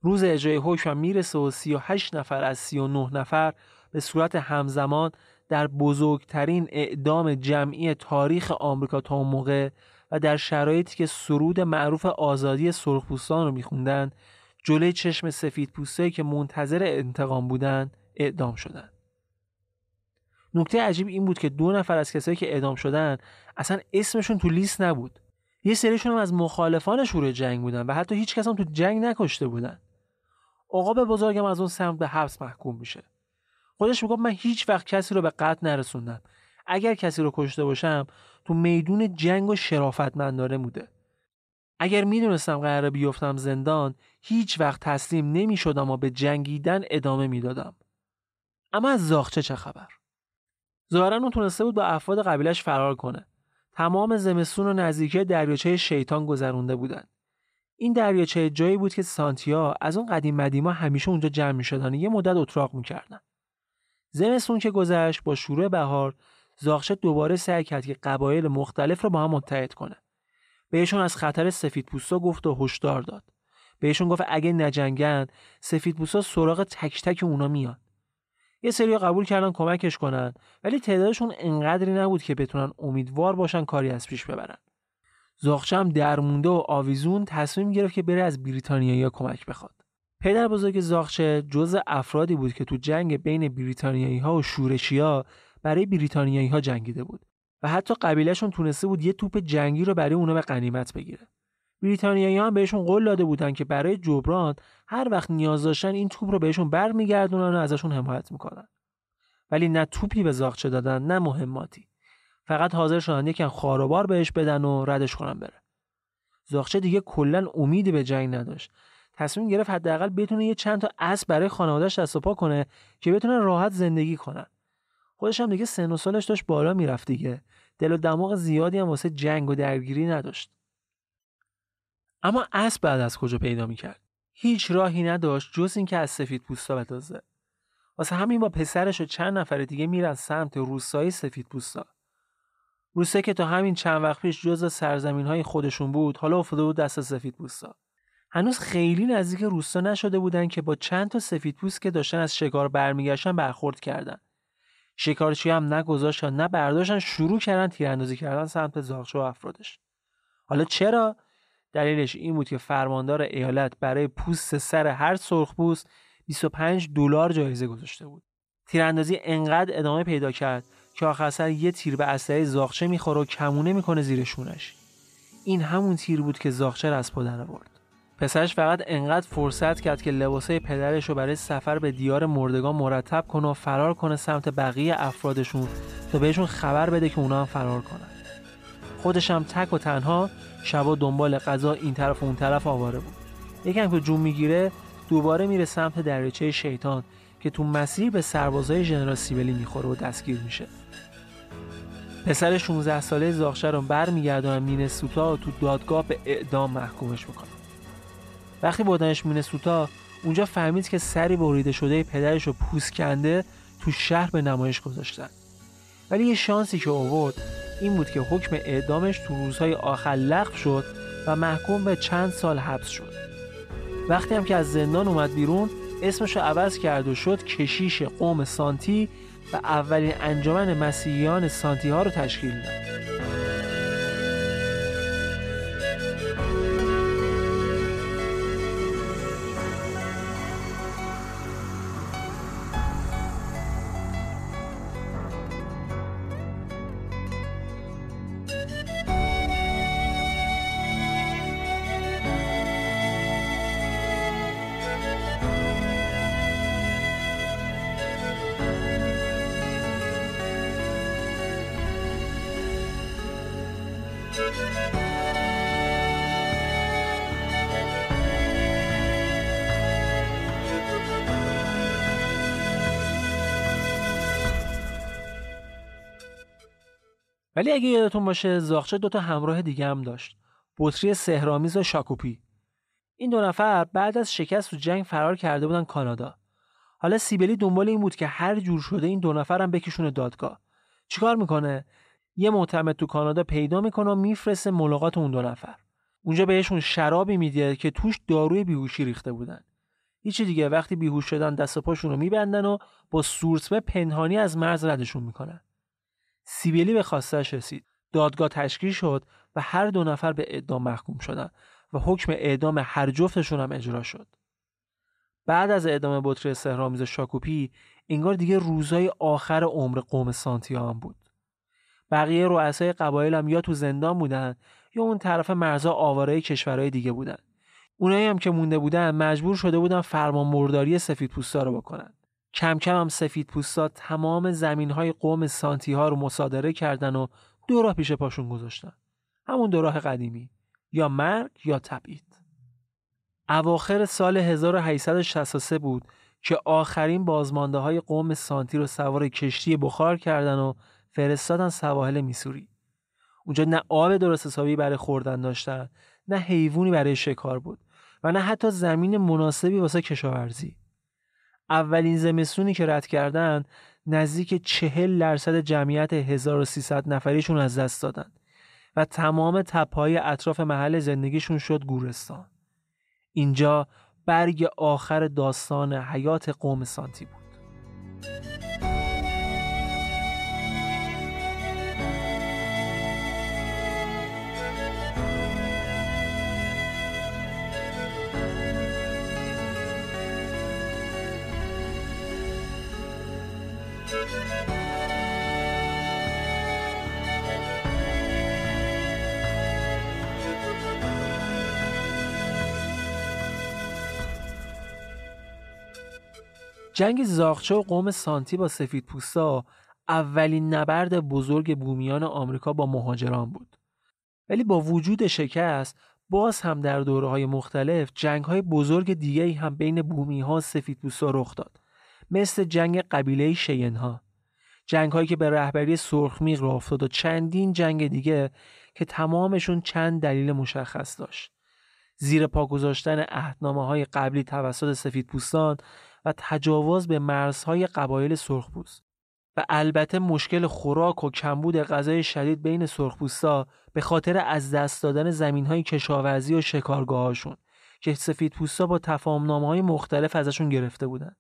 روز اجرای حکم می‌رسه و 38 نفر از 39 نفر به صورت همزمان در بزرگترین اعدام جمعی تاریخ آمریکا تا اون موقع و در شرایطی که سرود معروف آزادی سرخپوستان رو میخوندن جلوی چشم سفید که منتظر انتقام بودن اعدام شدن. نکته عجیب این بود که دو نفر از کسایی که اعدام شدن اصلا اسمشون تو لیست نبود. یه سریشون هم از مخالفان شروع جنگ بودن و حتی هیچ کس هم تو جنگ نکشته بودن. به بزرگم از اون سمت به حبس محکوم میشه. خودش می‌گفت من هیچ وقت کسی رو به قتل نرسوندم. اگر کسی رو کشته باشم تو میدون جنگ و شرافتمندانه بوده. اگر می‌دونستم قراره بیفتم زندان هیچ وقت تسلیم نمی‌شدم و به جنگیدن ادامه می‌دادم. اما از زاخچه چه خبر؟ ظاهرا اون تونسته بود با افراد قبیلش فرار کنه. تمام زمستون و نزدیکی دریاچه شیطان گذرونده بودند. این دریاچه جایی بود که سانتیا از اون قدیم مدیما همیشه اونجا جمع می‌شدن و یه مدت اتراق می‌کردن. زمستون که گذشت با شروع بهار زاخشه دوباره سعی کرد که قبایل مختلف رو با هم متحد کنه. بهشون از خطر سفید پوستا گفت و هشدار داد. بهشون گفت اگه نجنگن سفید پوستا سراغ تک تک اونا میان. یه سری قبول کردن کمکش کنن ولی تعدادشون انقدری نبود که بتونن امیدوار باشن کاری از پیش ببرن. زاخچه هم درمونده و آویزون تصمیم گرفت که بره از بریتانیایی کمک بخواد. پدر بزرگ زاخچه جز افرادی بود که تو جنگ بین بریتانیایی ها و شورشی برای بریتانیایی ها جنگیده بود و حتی قبیلهشون تونسته بود یه توپ جنگی رو برای اونا به غنیمت بگیره. بریتانیایی هم بهشون قول داده بودن که برای جبران هر وقت نیاز داشتن این توپ رو بهشون برمیگردونن و ازشون حمایت می‌کنن. ولی نه توپی به زاخچه دادن نه مهماتی. فقط حاضر شدن یکم خاروبار بهش بدن و ردش کنن بره. زاخچه دیگه کلا امیدی به جنگ نداشت. تصمیم گرفت حداقل بتونه یه چند تا اسب برای خانواده‌اش دست و پا کنه که بتونن راحت زندگی کنن. خودش هم دیگه سن و سالش داشت بالا می‌رفت دیگه. دل و دماغ زیادی هم واسه جنگ و درگیری نداشت. اما اسب بعد از کجا پیدا می‌کرد؟ هیچ راهی نداشت جز اینکه از سفید پوستا بتازه. واسه همین با پسرش و چند نفر دیگه میرن سمت روستای سفید پوستا. که تا همین چند وقت پیش جز سرزمین های خودشون بود حالا افتاده بود دست سفید پوستا. هنوز خیلی نزدیک روستا نشده بودن که با چند تا سفید پوست که داشتن از شکار برمیگشتن برخورد کردن. شکارچی هم نگذاشتن نه برداشتن شروع کردن تیراندازی کردن سمت زاغچه و افرادش. حالا چرا؟ دلیلش این بود که فرماندار ایالت برای پوست سر هر سرخپوست 25 دلار جایزه گذاشته بود. تیراندازی انقدر ادامه پیدا کرد که آخر سر یه تیر به اسلحه زاغچه می‌خوره و کمونه می‌کنه زیر شونش. این همون تیر بود که زاغچه را از پدر آورد. پسرش فقط انقدر فرصت کرد که لباسای پدرش رو برای سفر به دیار مردگان مرتب کنه و فرار کنه سمت بقیه افرادشون تا بهشون خبر بده که اونا هم فرار کنن. خودش هم تک و تنها شبا دنبال غذا این طرف و اون طرف آواره بود. یکم که جون می‌گیره دوباره میره سمت دریاچه شیطان که تو مسیر به سربازای ژنرال سیبلی می‌خوره و دستگیر میشه. پسر 16 ساله زاخشه رو برمیگردونن مینسوتا تو دادگاه به اعدام محکومش می‌کنن. وقتی بردنش مینسوتا اونجا فهمید که سری بریده شده پدرش رو پوست کنده تو شهر به نمایش گذاشتن. ولی یه شانسی که آورد این بود که حکم اعدامش تو روزهای آخر لغو شد و محکوم به چند سال حبس شد. وقتی هم که از زندان اومد بیرون اسمش رو عوض کرد و شد کشیش قوم سانتی و اولین انجمن مسیحیان سانتی ها رو تشکیل داد. ولی اگه یادتون باشه زاخچه دوتا همراه دیگه هم داشت. بطری سهرامیز و شاکوپی. این دو نفر بعد از شکست تو جنگ فرار کرده بودن کانادا. حالا سیبلی دنبال این بود که هر جور شده این دو نفر هم بکشونه دادگاه. چیکار می‌کنه؟ یه معتمد تو کانادا پیدا می‌کنه و میفرسته ملاقات اون دو نفر. اونجا بهشون شرابی میده که توش داروی بیهوشی ریخته بودن. هیچی دیگه وقتی بیهوش شدن دست پاشون رو میبندن و با سورسمه پنهانی از مرز ردشون می‌کنن. سیبیلی به خواستش رسید. دادگاه تشکیل شد و هر دو نفر به اعدام محکوم شدند و حکم اعدام هر جفتشون هم اجرا شد. بعد از اعدام بطری سهرامیز شاکوپی انگار دیگه روزای آخر عمر قوم سانتیا هم بود. بقیه رؤسای قبایل هم یا تو زندان بودن یا اون طرف مرزا آواره کشورهای دیگه بودن. اونایی هم که مونده بودن مجبور شده بودن فرمان مرداری سفید پوستا رو بکنن. کم کم هم سفید پوستا تمام زمین های قوم سانتی ها رو مصادره کردن و دو راه پیش پاشون گذاشتن. همون دو راه قدیمی یا مرگ یا تبعید. اواخر سال 1863 بود که آخرین بازمانده های قوم سانتی رو سوار کشتی بخار کردن و فرستادن سواحل میسوری. اونجا نه آب درست حسابی برای خوردن داشتن نه حیوانی برای شکار بود و نه حتی زمین مناسبی واسه کشاورزی. اولین زمستونی که رد کردن نزدیک چهل درصد جمعیت 1300 نفریشون از دست دادن و تمام تپهای اطراف محل زندگیشون شد گورستان. اینجا برگ آخر داستان حیات قوم سانتی بود. جنگ زاخچه و قوم سانتی با سفید پوستا اولین نبرد بزرگ بومیان آمریکا با مهاجران بود. ولی با وجود شکست باز هم در دوره های مختلف جنگ های بزرگ دیگه هم بین بومی ها سفید پوستا رخ داد. مثل جنگ قبیله شین ها. جنگ هایی که به رهبری سرخمیغ راه افتاد و چندین جنگ دیگه که تمامشون چند دلیل مشخص داشت. زیر پا گذاشتن عهدنامه های قبلی توسط سفید پوستان و تجاوز به مرزهای قبایل سرخپوست و البته مشکل خوراک و کمبود غذای شدید بین سرخپوستا به خاطر از دست دادن زمینهای کشاورزی و شکارگاهاشون که سفیدپوستا با تفاهمنامه های مختلف ازشون گرفته بودند.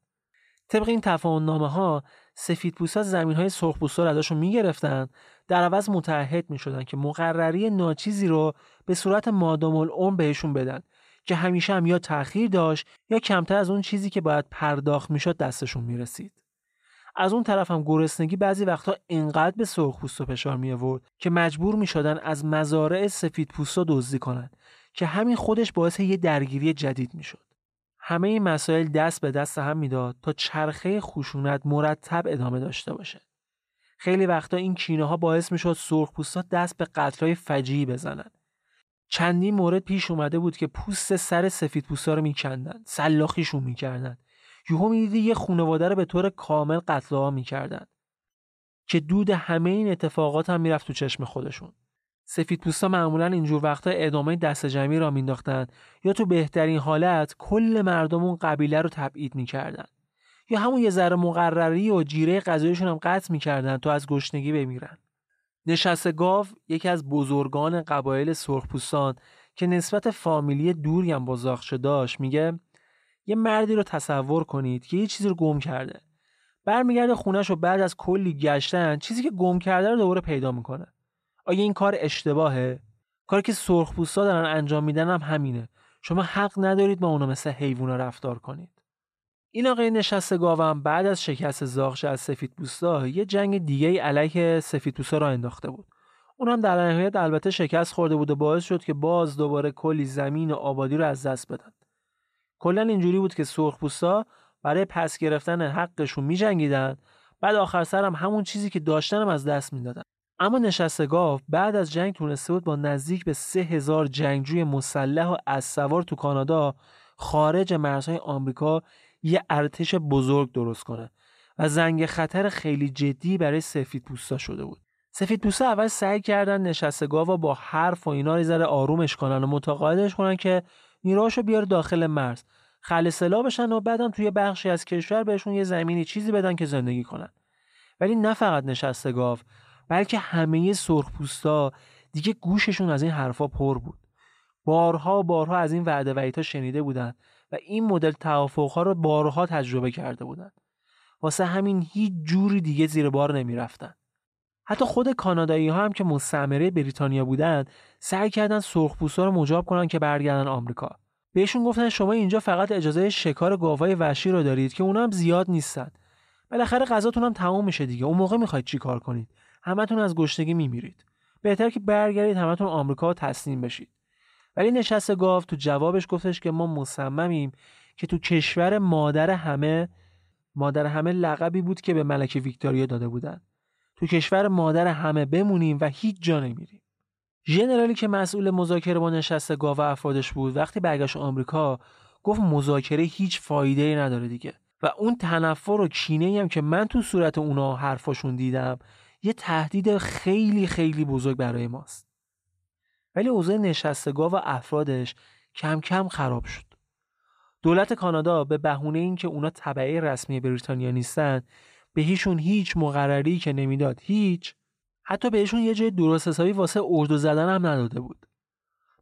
طبق این تفاهمنامه ها سفیدپوستا زمین های سرخپوستا رو ازشون می‌گرفتن در عوض متحد می شدن که مقرری ناچیزی رو به صورت مادام العمر بهشون بدن که همیشه هم یا تأخیر داشت یا کمتر از اون چیزی که باید پرداخت می‌شد دستشون می‌رسید. از اون طرف هم گرسنگی بعضی وقتا انقدر به سرخپوست و فشار می آورد که مجبور می شدن از مزارع سفید پوستا دزدی کنند که همین خودش باعث یه درگیری جدید می شد. همه این مسائل دست به دست هم می‌داد تا چرخه خشونت مرتب ادامه داشته باشه. خیلی وقتا این کینه ها باعث می شد سرخپوستا دست به قتلای فجیعی بزنند چندین مورد پیش اومده بود که پوست سر سفید پوستا رو میکندن سلاخیشون می‌کردن. یهو می‌دیدی یه خانواده رو به طور کامل قتل عام می‌کردن. که دود همه این اتفاقات هم می‌رفت تو چشم خودشون. سفید پوستا معمولا اینجور وقتا ادامه دست جمعی را مینداختن یا تو بهترین حالت کل مردم اون قبیله رو تبعید می‌کردن. یا همون یه ذره مقرری و جیره غذایشون هم قطع می‌کردن تا از گشنگی بمیرن. نشست گاو یکی از بزرگان قبایل سرخپوستان که نسبت فامیلی دوری هم با زاخچه داشت میگه یه مردی رو تصور کنید که یه چیزی رو گم کرده. برمیگرده خونش رو بعد از کلی گشتن چیزی که گم کرده رو دوباره پیدا می‌کنه. آیا این کار اشتباهه؟ کاری که سرخپوستا دارن انجام میدن هم همینه. شما حق ندارید با اونا مثل حیوونا رفتار کنید. این آقای نشست گاوم بعد از شکست زاغش از سفید بوستا یه جنگ دیگه علیه سفید بوستا را انداخته بود. اون هم در نهایت البته شکست خورده بود و باعث شد که باز دوباره کلی زمین و آبادی رو از دست بدن. کلا اینجوری بود که سرخپوستا برای پس گرفتن حقشون می جنگیدن بعد آخر سر هم همون چیزی که داشتن هم از دست می‌دادن. اما نشست گاو بعد از جنگ تونسته بود با نزدیک به سه هزار جنگجوی مسلح و از سوار تو کانادا خارج مرزهای آمریکا یه ارتش بزرگ درست کنه و زنگ خطر خیلی جدی برای سفید پوستا شده بود. سفید پوستا اول سعی کردن نشستگاه و با حرف و اینا رو آرومش کنن و متقاعدش کنن که نیروهاشو بیاره داخل مرز. خل سلا بشن و بعدم توی بخشی از کشور بهشون یه زمینی چیزی بدن که زندگی کنن. ولی نه فقط نشسته گاو بلکه همه سرخپوستا دیگه گوششون از این حرفا پر بود. بارها بارها از این وعده وعیدها شنیده بودن. این مدل توافقها رو بارها تجربه کرده بودند. واسه همین هیچ جوری دیگه زیر بار نمی‌رفتن. حتی خود کانادایی ها هم که مستعمره بریتانیا بودند سعی کردن سرخپوستا رو مجاب کنن که برگردن آمریکا. بهشون گفتن شما اینجا فقط اجازه شکار گاوای وحشی رو دارید که اونا هم زیاد نیستن. بالاخره غذاتون هم تموم میشه دیگه. اون موقع می‌خواید چی کار کنید؟ همتون از گشنگی میمیرید. بهتر که برگردید همتون آمریکا تسلیم بشید. ولی نشست گاو تو جوابش گفتش که ما مصممیم که تو کشور مادر همه مادر همه لقبی بود که به ملکه ویکتوریا داده بودن. تو کشور مادر همه بمونیم و هیچ جا نمیریم. ژنرالی که مسئول مذاکره با نشست گاو و افرادش بود وقتی برگشت آمریکا گفت مذاکره هیچ فایده ای نداره دیگه. و اون تنفر و کینه هم که من تو صورت اونا حرفاشون دیدم یه تهدید خیلی خیلی بزرگ برای ماست. ولی اوضاع نشستگاه و افرادش کم کم خراب شد. دولت کانادا به بهونه اینکه اونا تبعه رسمی بریتانیا نیستن بهشون هیچ مقرری که نمی‌داد هیچ حتی بهشون یه جای درست حسابی واسه اردو زدن هم نداده بود.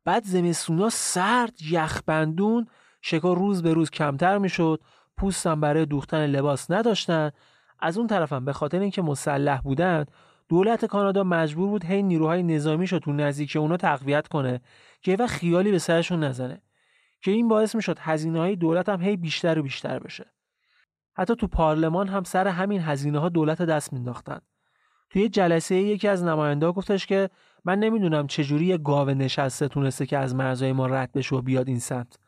بعد زمستونا سرد یخبندون شکار روز به روز کمتر می‌شد پوستم برای دوختن لباس نداشتن. از اون طرفم به خاطر اینکه مسلح بودن دولت کانادا مجبور بود هی نیروهای نظامی شد تو نزدیک اونا تقویت کنه که و خیالی به سرشون نزنه که این باعث می‌شد هزینه های دولت هم هی بیشتر و بیشتر بشه. حتی تو پارلمان هم سر همین هزینه ها دولت دست مینداختن توی جلسه یکی از نماینده گفتش که من نمی‌دونم چجوری یه گاو نشسته تونسته که از مرزهای ما رد بشه و بیاد این سمت.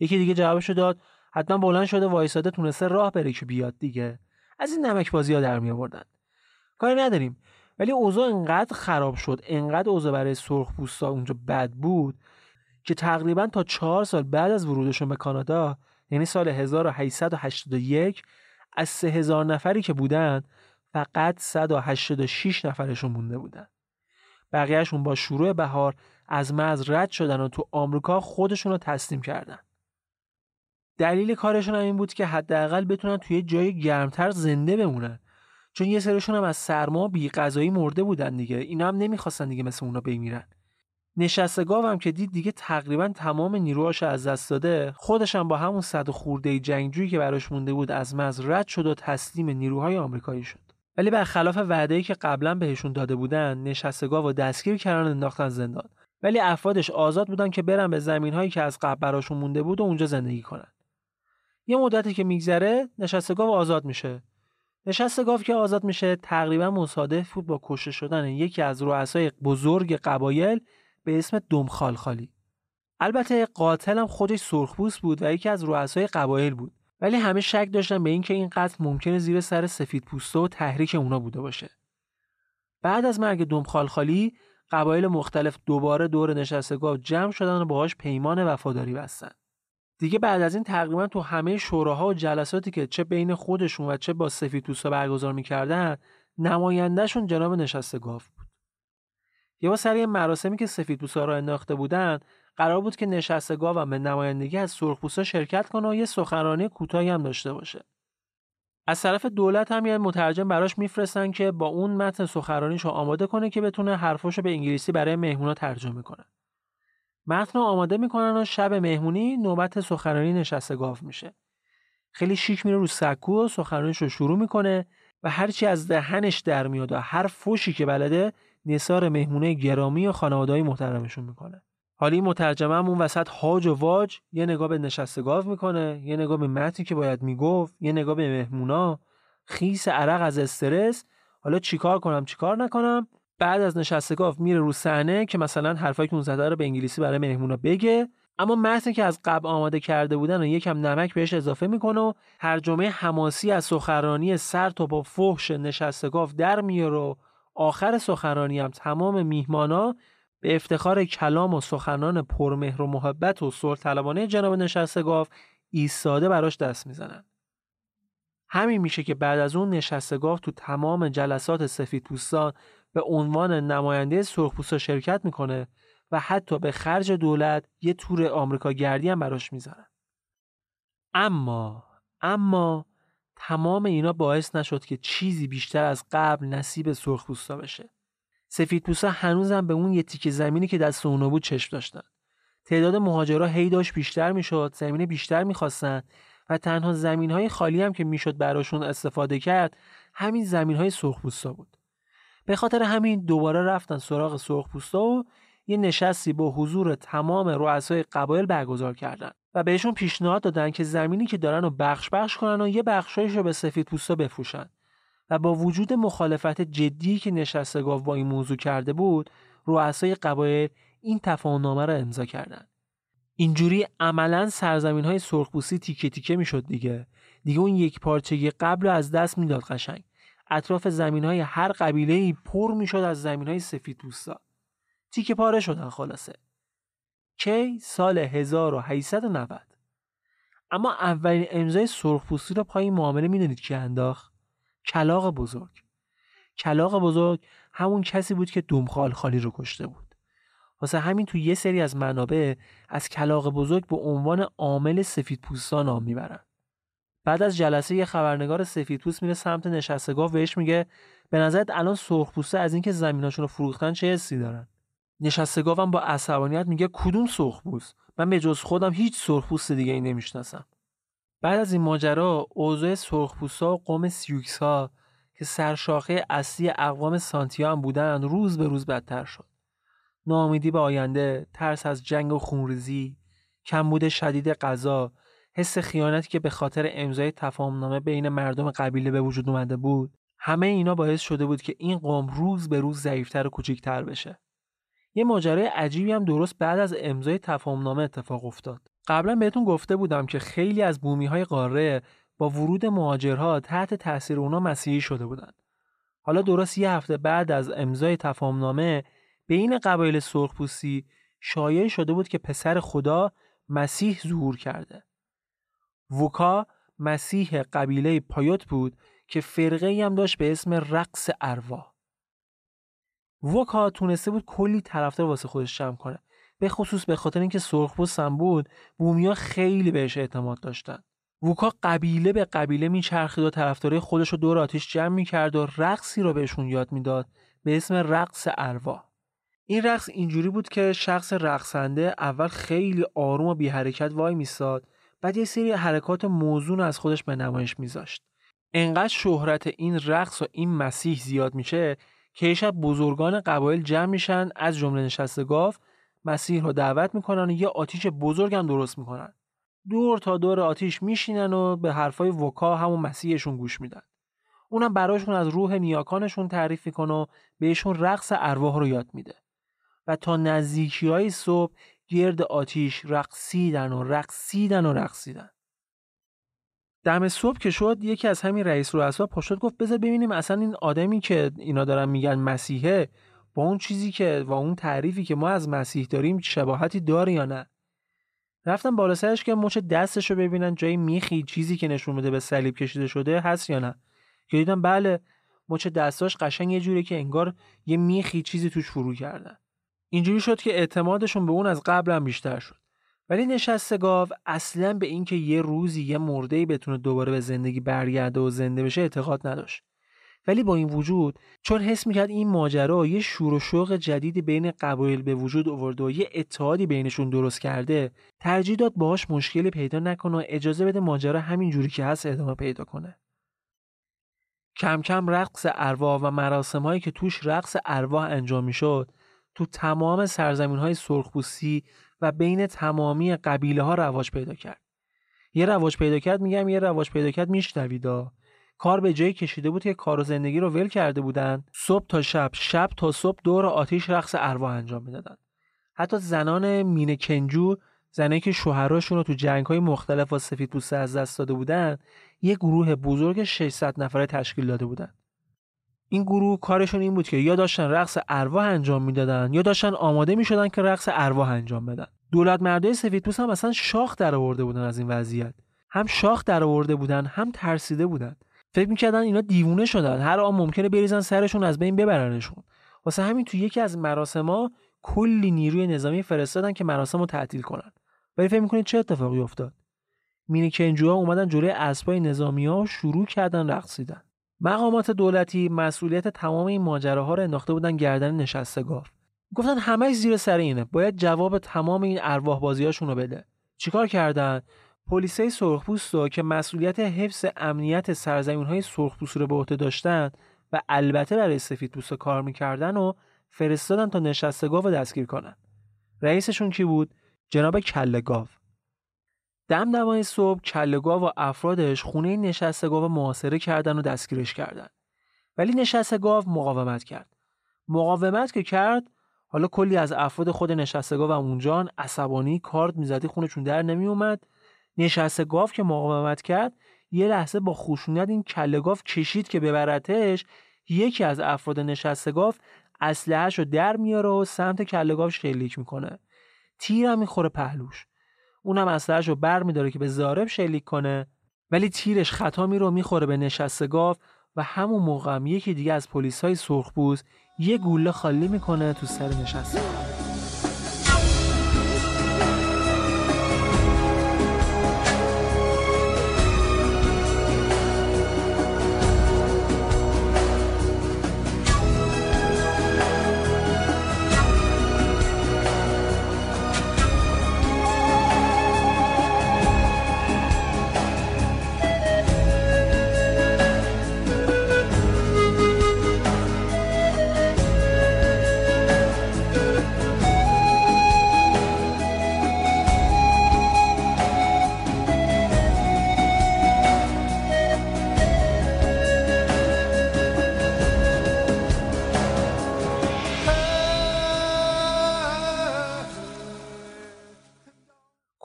یکی دیگه جوابشو داد حتما بلند شده وایساده تونسته راه بره که بیاد دیگه. از این نمک بازی ها در می آوردن کاری نداریم. ولی اوضاع انقدر خراب شد انقدر اوضاع برای سرخ پوستا اونجا بد بود که تقریبا تا چهار سال بعد از ورودشون به کانادا یعنی سال 1881 از 3000 نفری که بودن فقط 186 نفرشون مونده بودن. بقیهشون با شروع بهار از مرز رد شدن و تو آمریکا خودشون رو تسلیم کردن. دلیل کارشون هم این بود که حداقل بتونن توی جای گرمتر زنده بمونن. چون یه سرشون هم از سرما بی غذایی مرده بودن دیگه. اینا هم نمی‌خواستن دیگه مثل اونا بمیرن. نشسته گاوم که دید دیگه تقریبا تمام نیروهاش از دست داده خودش هم با همون صد خورده جنگجویی که براش مونده بود از مز رد شد و تسلیم نیروهای آمریکایی شد. ولی برخلاف وعده‌ای که قبلا بهشون داده بودن نشسته گاو و دستگیر کردن انداختن زندان. ولی افرادش آزاد بودن که برن به زمینهایی که از قبل براشون مونده بود و اونجا زندگی کنن. یه مدتی که میگذره نشسته گاو آزاد میشه. نشسته گاو که آزاد میشه تقریبا مصادف بود با کشته شدن یکی از رؤسای بزرگ قبایل به اسم دم خالخالی البته قاتل هم خودش سرخپوست بود و یکی از رؤسای قبایل بود. ولی همه شک داشتن به اینکه این قتل ممکنه زیر سر سفید پوسته و تحریک اونا بوده باشه. بعد از مرگ دم خالخالی قبایل مختلف دوباره دور نشسته گاو جمع شدن و باهاش پیمان وفاداری بستن. دیگه بعد از این تقریبا تو همه شوراها و جلساتی که چه بین خودشون و چه با سفیدپوستا برگزار می‌کردن نمایندهشون جناب نشسته گاو بود. یه با سر مراسمی که سفیدپوستا را انداخته بودن قرار بود که نشسته گاو به نمایندگی از سرخپوستا شرکت کنه و یه سخنرانی کوتاهی هم داشته باشه. از طرف دولت هم یه مترجم براش میفرستن که با اون متن سخنرانیشو آماده کنه که بتونه حرفاشو به انگلیسی برای مهمونا ترجمه کنه. متن آماده می‌کنن و شب مهمونی نوبت سخنرانی نشسته گاو میشه. خیلی شیک میره رو سکو و سخنرانیش رو شروع می‌کنه و هرچی از دهنش در میاد و هر فوشی که بلده نثار مهمونه گرامی و خانواده‌های محترمشون می‌کنه. حالا این مترجمه اون وسط هاج و واج یه نگاه به نشسته گاو می‌کنه یه نگاه به متنی که باید می‌گفت یه نگاه به مهمونا. خیس عرق از استرس. حالا چیکار کنم چیکار نکنم؟ بعد از نشستگاه میره رو صحنه که مثلا حرفایی که اون زده رو به انگلیسی برای مهمونا بگه اما متنی که از قبل آماده کرده بودن و یکم نمک بهش اضافه می‌کنه و ترجمه حماسی از سخنرانی سر تا با فحش نشستگاه در میاره و آخر سخنرانی هم تمام میهمانا به افتخار کلام و سخنان پرمهر و محبت و صلح طلبانه جناب نشستگاه ایستاده براش دست می‌زنن. همین میشه که بعد از اون نشستگاه تو تمام جلسات سفید پوستان به عنوان نماینده سرخپوستا شرکت می‌کنه و حتی به خرج دولت یه تور آمریکا گردی هم براش می‌زنن اما اما تمام اینا باعث نشد که چیزی بیشتر از قبل نصیب سرخپوستا بشه. سفیدپوستا هنوزم به اون یه تیکه زمینی که دست اونا بود چشم داشتن. تعداد مهاجرا هی داشت بیشتر می‌شد زمین بیشتر می‌خواستن و تنها زمین های خالی هم که می‌شد براشون استفاده کرد همین زمین های سرخپوستا بود. به خاطر همین دوباره رفتن سراغ سرخپوستا و یه نشستی با حضور تمام رؤسای قبایل برگزار کردن و بهشون پیشنهاد دادن که زمینی که دارن رو بخش بخش کنن و یه بخشایش رو به سفید پوستا بفروشن. و با وجود مخالفت جدی که نشستگاه با این موضوع کرده بود رؤسای قبایل این تفاهمنامه رو امضا کردن. اینجوری عملا سرزمین های سرخپوستی تیکه تیکه می‌شد دیگه. دیگه اون یک پارچگی قبل از دست می‌داد قشنگ. اطراف زمین های هر قبیله پر می‌شد از زمین های سفید پوستا. تیکه پاره شدن خلاصه. کی سال 1890 اما اولین امضای سرخپوستی رو پای معامله می‌دونید که انداخت؟ کلاق بزرگ. کلاق بزرگ همون کسی بود که دومخال خالی رو کشته بود. واسه همین تو یه سری از منابع از کلاق بزرگ به عنوان عامل سفید پوستا نام می‌برن. بعد از جلسه یه خبرنگار سفید پوست میره سمت نشستگاه بهش میگه به نظرت الان سرخپوسته از اینکه زمیناشون رو فروختن چه حسی دارن؟ نشستگاهم با عصبانیت میگه کدوم سرخپوست؟ من به جز خودم هیچ سرخپوست دیگه ای نمی‌شناسم. بعد از این ماجرا اوضاع سرخپوستا و قوم سیوکس ها که سرشاخه اصلی اقوام سانتیا هم بودن روز به روز بدتر شد. ناامیدی به آینده ترس از جنگ و خونریزی کمبود شدید غذا حس خیانتی که به خاطر امضای تفاهمنامه بین مردم قبیله به وجود اومده بود همه اینا باعث شده بود که این قوم روز به روز ضعیفتر و کوچیکتر بشه یه ماجرای عجیبی هم درست بعد از امضای تفاهمنامه اتفاق افتاد قبلا بهتون گفته بودم که خیلی از بومی های قاره با ورود مهاجرها تحت تاثیر اونا مسیحی شده بودند. حالا درست یه هفته بعد از امضای تفاهمنامه بین قبایل سرخپوستی شایع شده بود که پسر خدا مسیح ظهور کرده. وکا مسیح قبیله پایوت بود که فرقه ای هم داشت به اسم رقص ارواح. وکا تونسته بود کلی طرفدار واسه خودش جمع کنه. به خصوص به خاطر اینکه سرخپوست هم بود، بومیا خیلی بهش اعتماد داشتن. ووکا قبیله به قبیله میچرخید و طرفدارای خودش رو دور آتیش جمع می‌کرد و رقصی رو بهشون یاد می‌داد به اسم رقص اروا این رقص اینجوری بود که شخص رقصنده اول خیلی آروم و بی حرکت وای میستاد بعد یه سری حرکات موزون از خودش به نمایش میذاشت. انقدر شهرت این رقص و این مسیح زیاد میشه که یه شب بزرگان قبایل جمع میشن از جمله نشسته گاف مسیح رو دعوت می‌کنن و یه آتیش بزرگ هم درست می‌کنن. دور تا دور آتیش میشینن و به حرفای وکا همون مسیحشون گوش میدن. اونم براشون از روح نیاکانشون تعریف می‌کنه و بهشون رقص ارواح رو یاد میده. و تا نزدیکی های صبح گرد آتیش رقصیدن و رقصیدن و رقصیدن. دم صبح که شد یکی از همین رئیس رؤسا پاشد گفت بذار ببینیم اصلا این آدمی که اینا دارن میگن مسیحه با اون چیزی که و اون تعریفی که ما از مسیح داریم شباهتی داره یا نه. رفتم بالا سرش که مچ دستش رو ببینن جای میخی چیزی که نشون میده به صلیب کشیده شده هست یا نه. که دیدم بله مچ دستاش قشنگ یه جوری که انگار یه میخی چیزی توش فرو کردن. اینجوری شد که اعتمادشون به اون از قبل هم بیشتر شد. ولی نشسته گاو اصلا به اینکه یه روزی یه مرده بتونه دوباره به زندگی برگرده و زنده بشه اعتقاد نداشت. ولی با این وجود چون حس می‌کرد این ماجرا یه شور و شوق جدیدی بین قبایل به وجود آورده و یه اتحادی بینشون درست کرده ترجیح داد باهاش مشکلی پیدا نکنه و اجازه بده ماجرا همین جوری که هست ادامه پیدا کنه. کم کم رقص ارواح و مراسم هایی که توش رقص ارواح انجام می‌شد تو تمام سرزمین های سرخپوستی و بین تمامی قبیله ها رواج پیدا کرد. یه رواج پیدا کرد میگم یه رواج پیدا کرد میشنویدا کار به جایی کشیده بود که کار و زندگی رو ول کرده بودن. صبح تا شب شب تا صبح دور آتیش رقص ارواح انجام می‌دادن. حتی زنان مینه کنجو زنایی که شوهراشون رو تو جنگ های مختلف و سفید از دست داده بودن یه گروه بزرگ 600 نفره تشکیل داده بودن. این گروه کارشون این بود که یا داشتن رقص ارواح انجام می‌دادن یا داشتن آماده می‌شدن که رقص ارواح انجام بدن. دولت مردای سفید هم اصلا شاخ در آورده بودن از این وضعیت. هم شاخ در آورده بودن هم ترسیده بودن. فکر می‌کردن اینا دیوونه شدن. هر آن ممکنه بریزن سرشون از بین ببرنشون. واسه همین تو یکی از مراسما کلی نیروی نظامی فرستادن که مراسم رو تعطیل کنن. ولی فکر می‌کنید چه اتفاقی افتاد؟ مینی کنجوها اومدن جلوی اسبای نظامی ها شروع کردن رقصیدن. مقامات دولتی مسئولیت تمام این ماجراها رو انداخته بودن گردن نشستگاه گفتن همه زیر سر اینه. باید جواب تمام این ارواح بازیاشون رو بده. چیکار کردن؟ پلیسای سرخپوست که مسئولیت حفظ امنیت سرزمین های سرخپوست رو به عهده داشتن و البته برای سفیدپوست کار می‌کردن و فرستادن تا نشستگاه و دستگیر کنن. رئیسشون کی بود؟ جناب کلگاو دم دمای صبح کلگاو و افرادش خونه نشستگاه محاصره کردن و دستگیرش کردن. ولی نشستگاه مقاومت کرد. مقاومت که کرد حالا کلی از افراد خود نشستگاه و اونجان عصبانی کارد می‌زدی خونشون در نمیومد نشسته گاف که مقاومت کرد یه لحظه با خشونت این کله کشید که ببرتش یکی از افراد نشسته گاف اسلحه‌اش رو در میاره و سمت کله شلیک می‌کنه. تیر هم می‌خوره پهلوش. اونم اسلحه‌اش رو بر میداره که به زارب شلیک کنه. ولی تیرش خطا میره و می‌خوره به نشسته گاف و همون موقع هم یکی دیگه از پلیس های سرخپوست یه گوله خالی می‌کنه تو سر نشسته.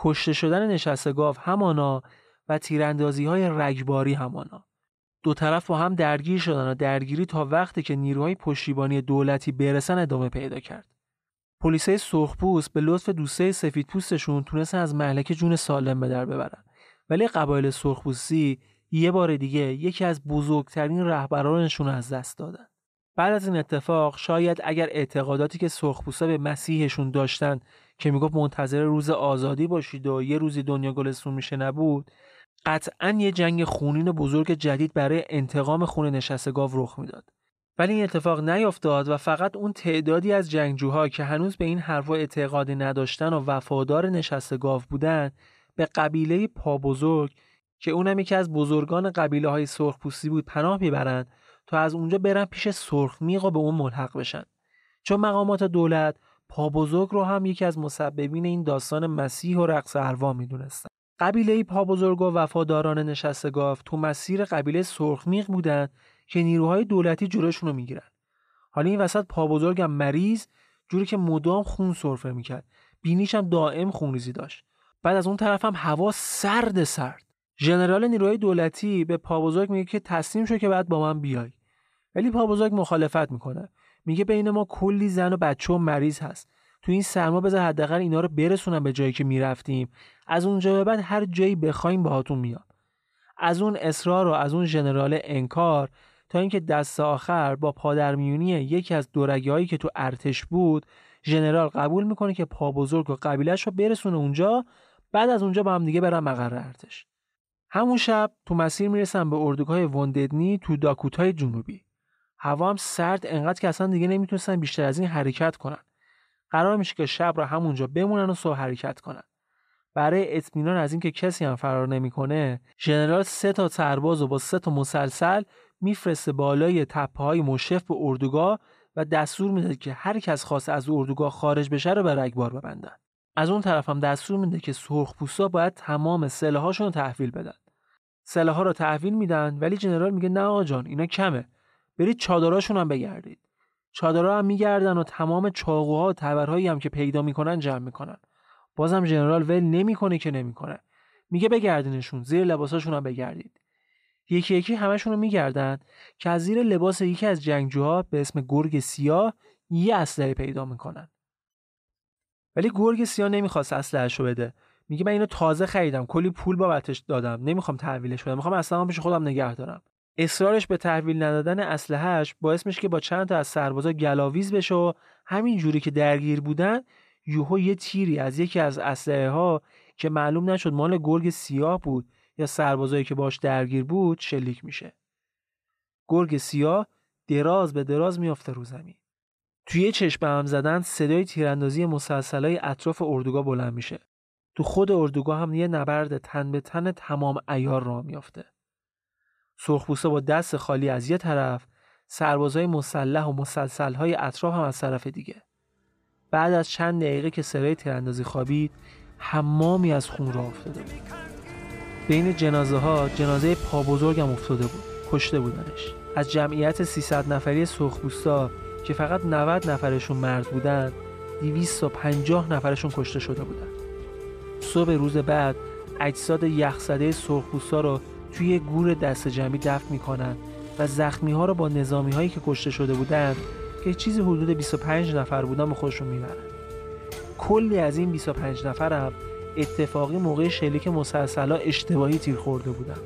کشته شدن نشسته گاو همانا و تیراندازی های رگباری همانا. دو طرف با هم درگیر شدن و درگیری تا وقتی که نیروهای پشتیبانی دولتی برسن ادامه پیدا کرد. پلیسای سرخپوست به لطف دوستای سفیدپوستشون تونستن از محلکه جون سالم به در ببرن. ولی قبایل سرخپوستی یه بار دیگه یکی از بزرگترین رهبرانشون از دست دادن. بعد از این اتفاق شاید اگر اعتقاداتی که سرخپوستا به مسیحشون داشتن که می‌گفت منتظر روز آزادی باشید و یه روزی دنیا گلستون میشه نبود قطعا یه جنگ خونین بزرگ جدید برای انتقام خون نشسته گاو رخ می‌داد. ولی این اتفاق نیافتاد و فقط اون تعدادی از جنگجوها که هنوز به این حرفا اعتقادی نداشتن و وفادار نشسته گاو بودن به قبیله پا بزرگ که اونم یکی از بزرگان قبیله های سرخپوستی بود پناه می‌برند تا از اونجا برن پیش سرخمیق و به اون ملحق بشن. چون مقامات دولت پابزرگ رو هم یکی از مسببین این داستان مسیح و رقص اروا می‌دونستن. قبیله پابزرگ و وفاداران نشسته گاف تو مسیر قبیله سرخمیق بودن که نیروهای دولتی جلوشون رو می‌گیرن. حالا این وسط پابزرگ هم مریض جوری که مدام خون سرفه می‌کرد. بینیش هم دائم خونریزی داشت. بعد از اون طرف هم هوا سرد سرد. ژنرال نیروهای دولتی به پابزرگ میگه که تسلیم شو که بعد با من بیای. ولی پابزرگ مخالفت می‌کنه. میگه بین ما کلی زن و بچه و مریض هست. تو این سرما بذار حداقل اینا رو برسونم به جایی که می‌رفتیم. از اونجا به بعد هر جایی بخوایم باهاتون میاد از اون اصرار و از اون ژنرال انکار تا اینکه دست آخر با پادرمیونی یکی از دورگی هایی که تو ارتش بود ژنرال قبول می‌کنه که پا بزرگ و قبیلش رو برسونه اونجا بعد از اونجا با هم دیگه برن مقر ارتش. همون شب تو مسیر می‌رسن به اردوگاه ونددنی تو داکوتای جنوبی. هوا هم سرد انقدر که اصلا دیگه نمی‌تونستن بیشتر از این حرکت کنن. قرار میشه که شب را همونجا بمونن و صبح حرکت کنن. برای اطمینان از اینکه کسی هم فرار نمی‌کنه ژنرال سه تا سرباز و با سه تا مسلسل میفرسته بالای تپه های مشرف به اردوگاه و دستور میده که هر کس خواست از اردوگاه خارج بشه رو به رگبار ببندن. از اون طرف هم دستور میده که سرخپوستا باید تمام سلاحاشون رو تحویل بدن. سلاحا رو تحویل میدن ولی جنرال میگه نه آقا جان اینا کمه. برید چادراشون هم بگردید. چادرها هم میگردن و تمام چاقوها و تبرهایی هم که پیدا می‌کنن جمع می‌کنن. بازم ژنرال ول نمی‌کنه که نمی‌کنه. میگه بگردینشون زیر لباساشون هم بگردید. یکی یکی همشون رو میگردن که از زیر لباس یکی از جنگجوها به اسم گرگ سیاه یه اسلحه پیدا می‌کنن. ولی گرگ سیاه نمی‌خواست رو بده. میگه من اینو تازه خریدم. کلی پول بابتش دادم. نمی‌خوام تحویلش بدم. می‌خوام اصلا پیش خودم نگه دارم. اصرارش به تحویل ندادن اسلحهش باعث میشه که با چند تا از سربازا گلاویز بشه و همین جوری که درگیر بودن یوهو یه تیری از یکی از اسلحه ها که معلوم نشد مال گرگ سیاه بود یا سربازایی که باش درگیر بود شلیک میشه. گرگ سیاه دراز به دراز میافته رو زمین. توی چشم هم زدن صدای تیراندازی مسلسلای اطراف اردوگاه بلند میشه. تو خود اردوگاه هم یه نبرد تن به تن تمام ایار را میافته. سرخپوستا با دست خالی از یه طرف سربازهای مسلح و مسلسلهای اطراف هم از طرف دیگه. بعد از چند دقیقه که سرای تیراندازی خوابید حمامی از خون را افتاده بود. بین جنازه ها جنازه پا بزرگ هم افتاده بود کشته بودنش. از جمعیت 300 نفری سرخپوستا که فقط 90 نفرشون مرد بودن 250 نفرشون کشته شده بودن. صبح روز بعد اجساد یخزده سرخپوستا رو توی گور دست جمعی دفن می‌کنن و زخمی ها رو با نظامی هایی که کشته شده بودن که چیزی حدود 25 نفر بودن به خودشون می‌برن. کلی از این 25 نفر هم اتفاقی موقع شلیک مسلسلا اشتباهی تیر خورده بودن.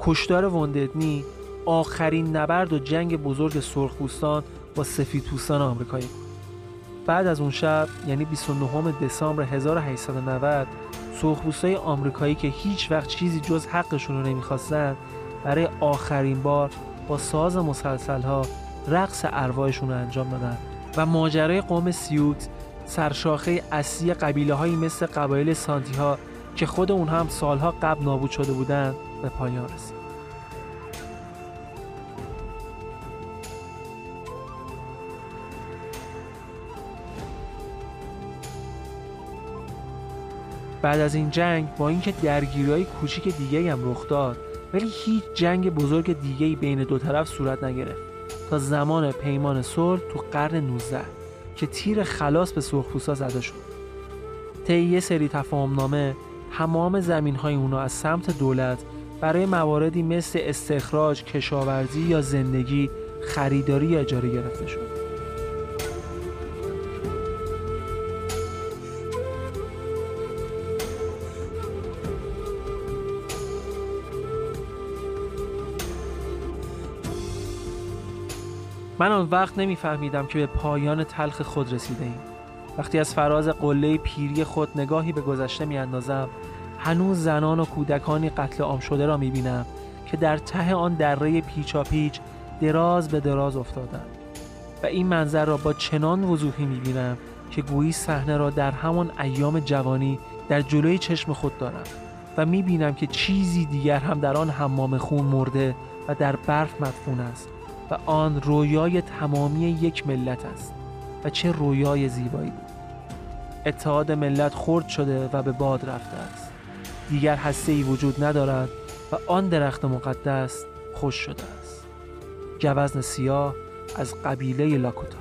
کشتار ونددنی آخرین نبرد و جنگ بزرگ سرخپوستان با سفیدپوستان آمریکایی بعد از اون شب یعنی 29 دسامبر 1890 سرخپوستای آمریکایی که هیچ وقت چیزی جز حقشون رو نمی‌خواستن برای آخرین بار با ساز مسلسل ها رقص ارواحشون رو انجام دادن و ماجرای قوم سیوت سرشاخه اصلی قبیله هایی مثل قبایل سانتی ها که خود اون هم سالها قبل نابود شده بودن به پایان رسید. بعد از این جنگ با اینکه درگیری های کوچیک دیگه هم رخ داد ولی هیچ جنگ بزرگ دیگه بین دو طرف صورت نگرفت. تا زمان پیمان صلح تو قرن 19 که تیر خلاص به سرخپوستا زده شد. طی یه سری تفاهمنامه تمام زمین های اونا از سمت دولت برای مواردی مثل استخراج، کشاورزی یا زندگی خریداری یا اجاره گرفته شد. من آن وقت نمیفهمیدم که به پایان تلخ خود رسیده ایم. وقتی از فراز قله پیری خود نگاهی به گذشته میاندازم هنوز زنان و کودکانی قتل عام شده را می‌بینم که در ته آن دره پیچا پیچ دراز به دراز افتادند و این منظر را با چنان وضوحی می‌بینم که گویی صحنه را در همان ایام جوانی در جلوی چشم خود دارم و می‌بینم که چیزی دیگر هم در آن حمام خون مرده و در برف مدفون است و آن رویای تمامی یک ملت است و چه رویای زیبایی بود. اتحاد ملت خرد شده و به باد رفته است. دیگر هسته وجود ندارد و آن درخت مقدس خوش شده است. گوزن سیاه از قبیله لاکوتا.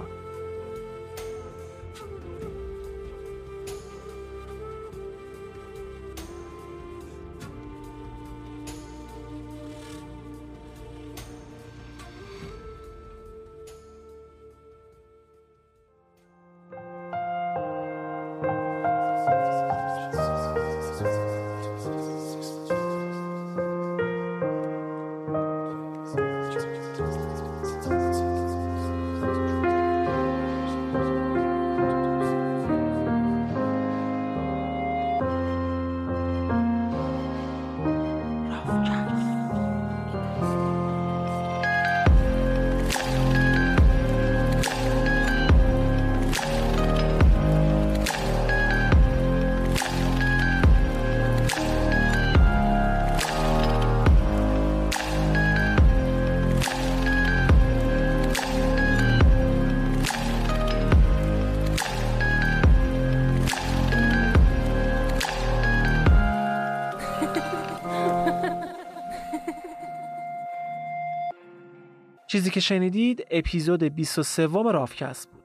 چیزی که شنیدید اپیزود 23 رافکست بود.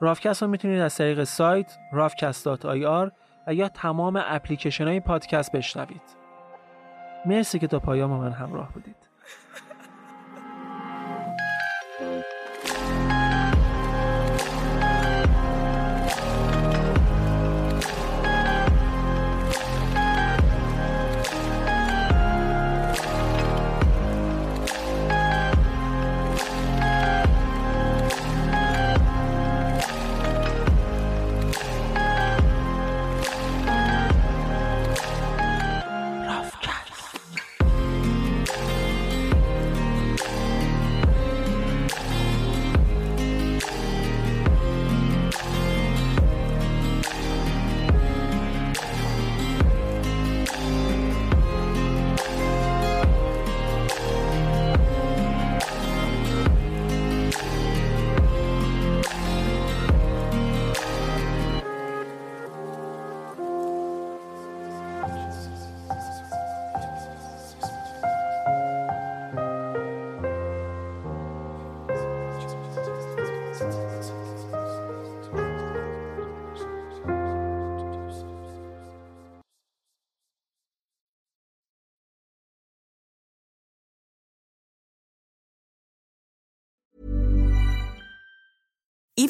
رافکست رو می‌تونید از طریق سایت rafcast.ir و یا تمام اپلیکیشن های پادکست بشنوید. مرسی که تا پایان من همراه بودید.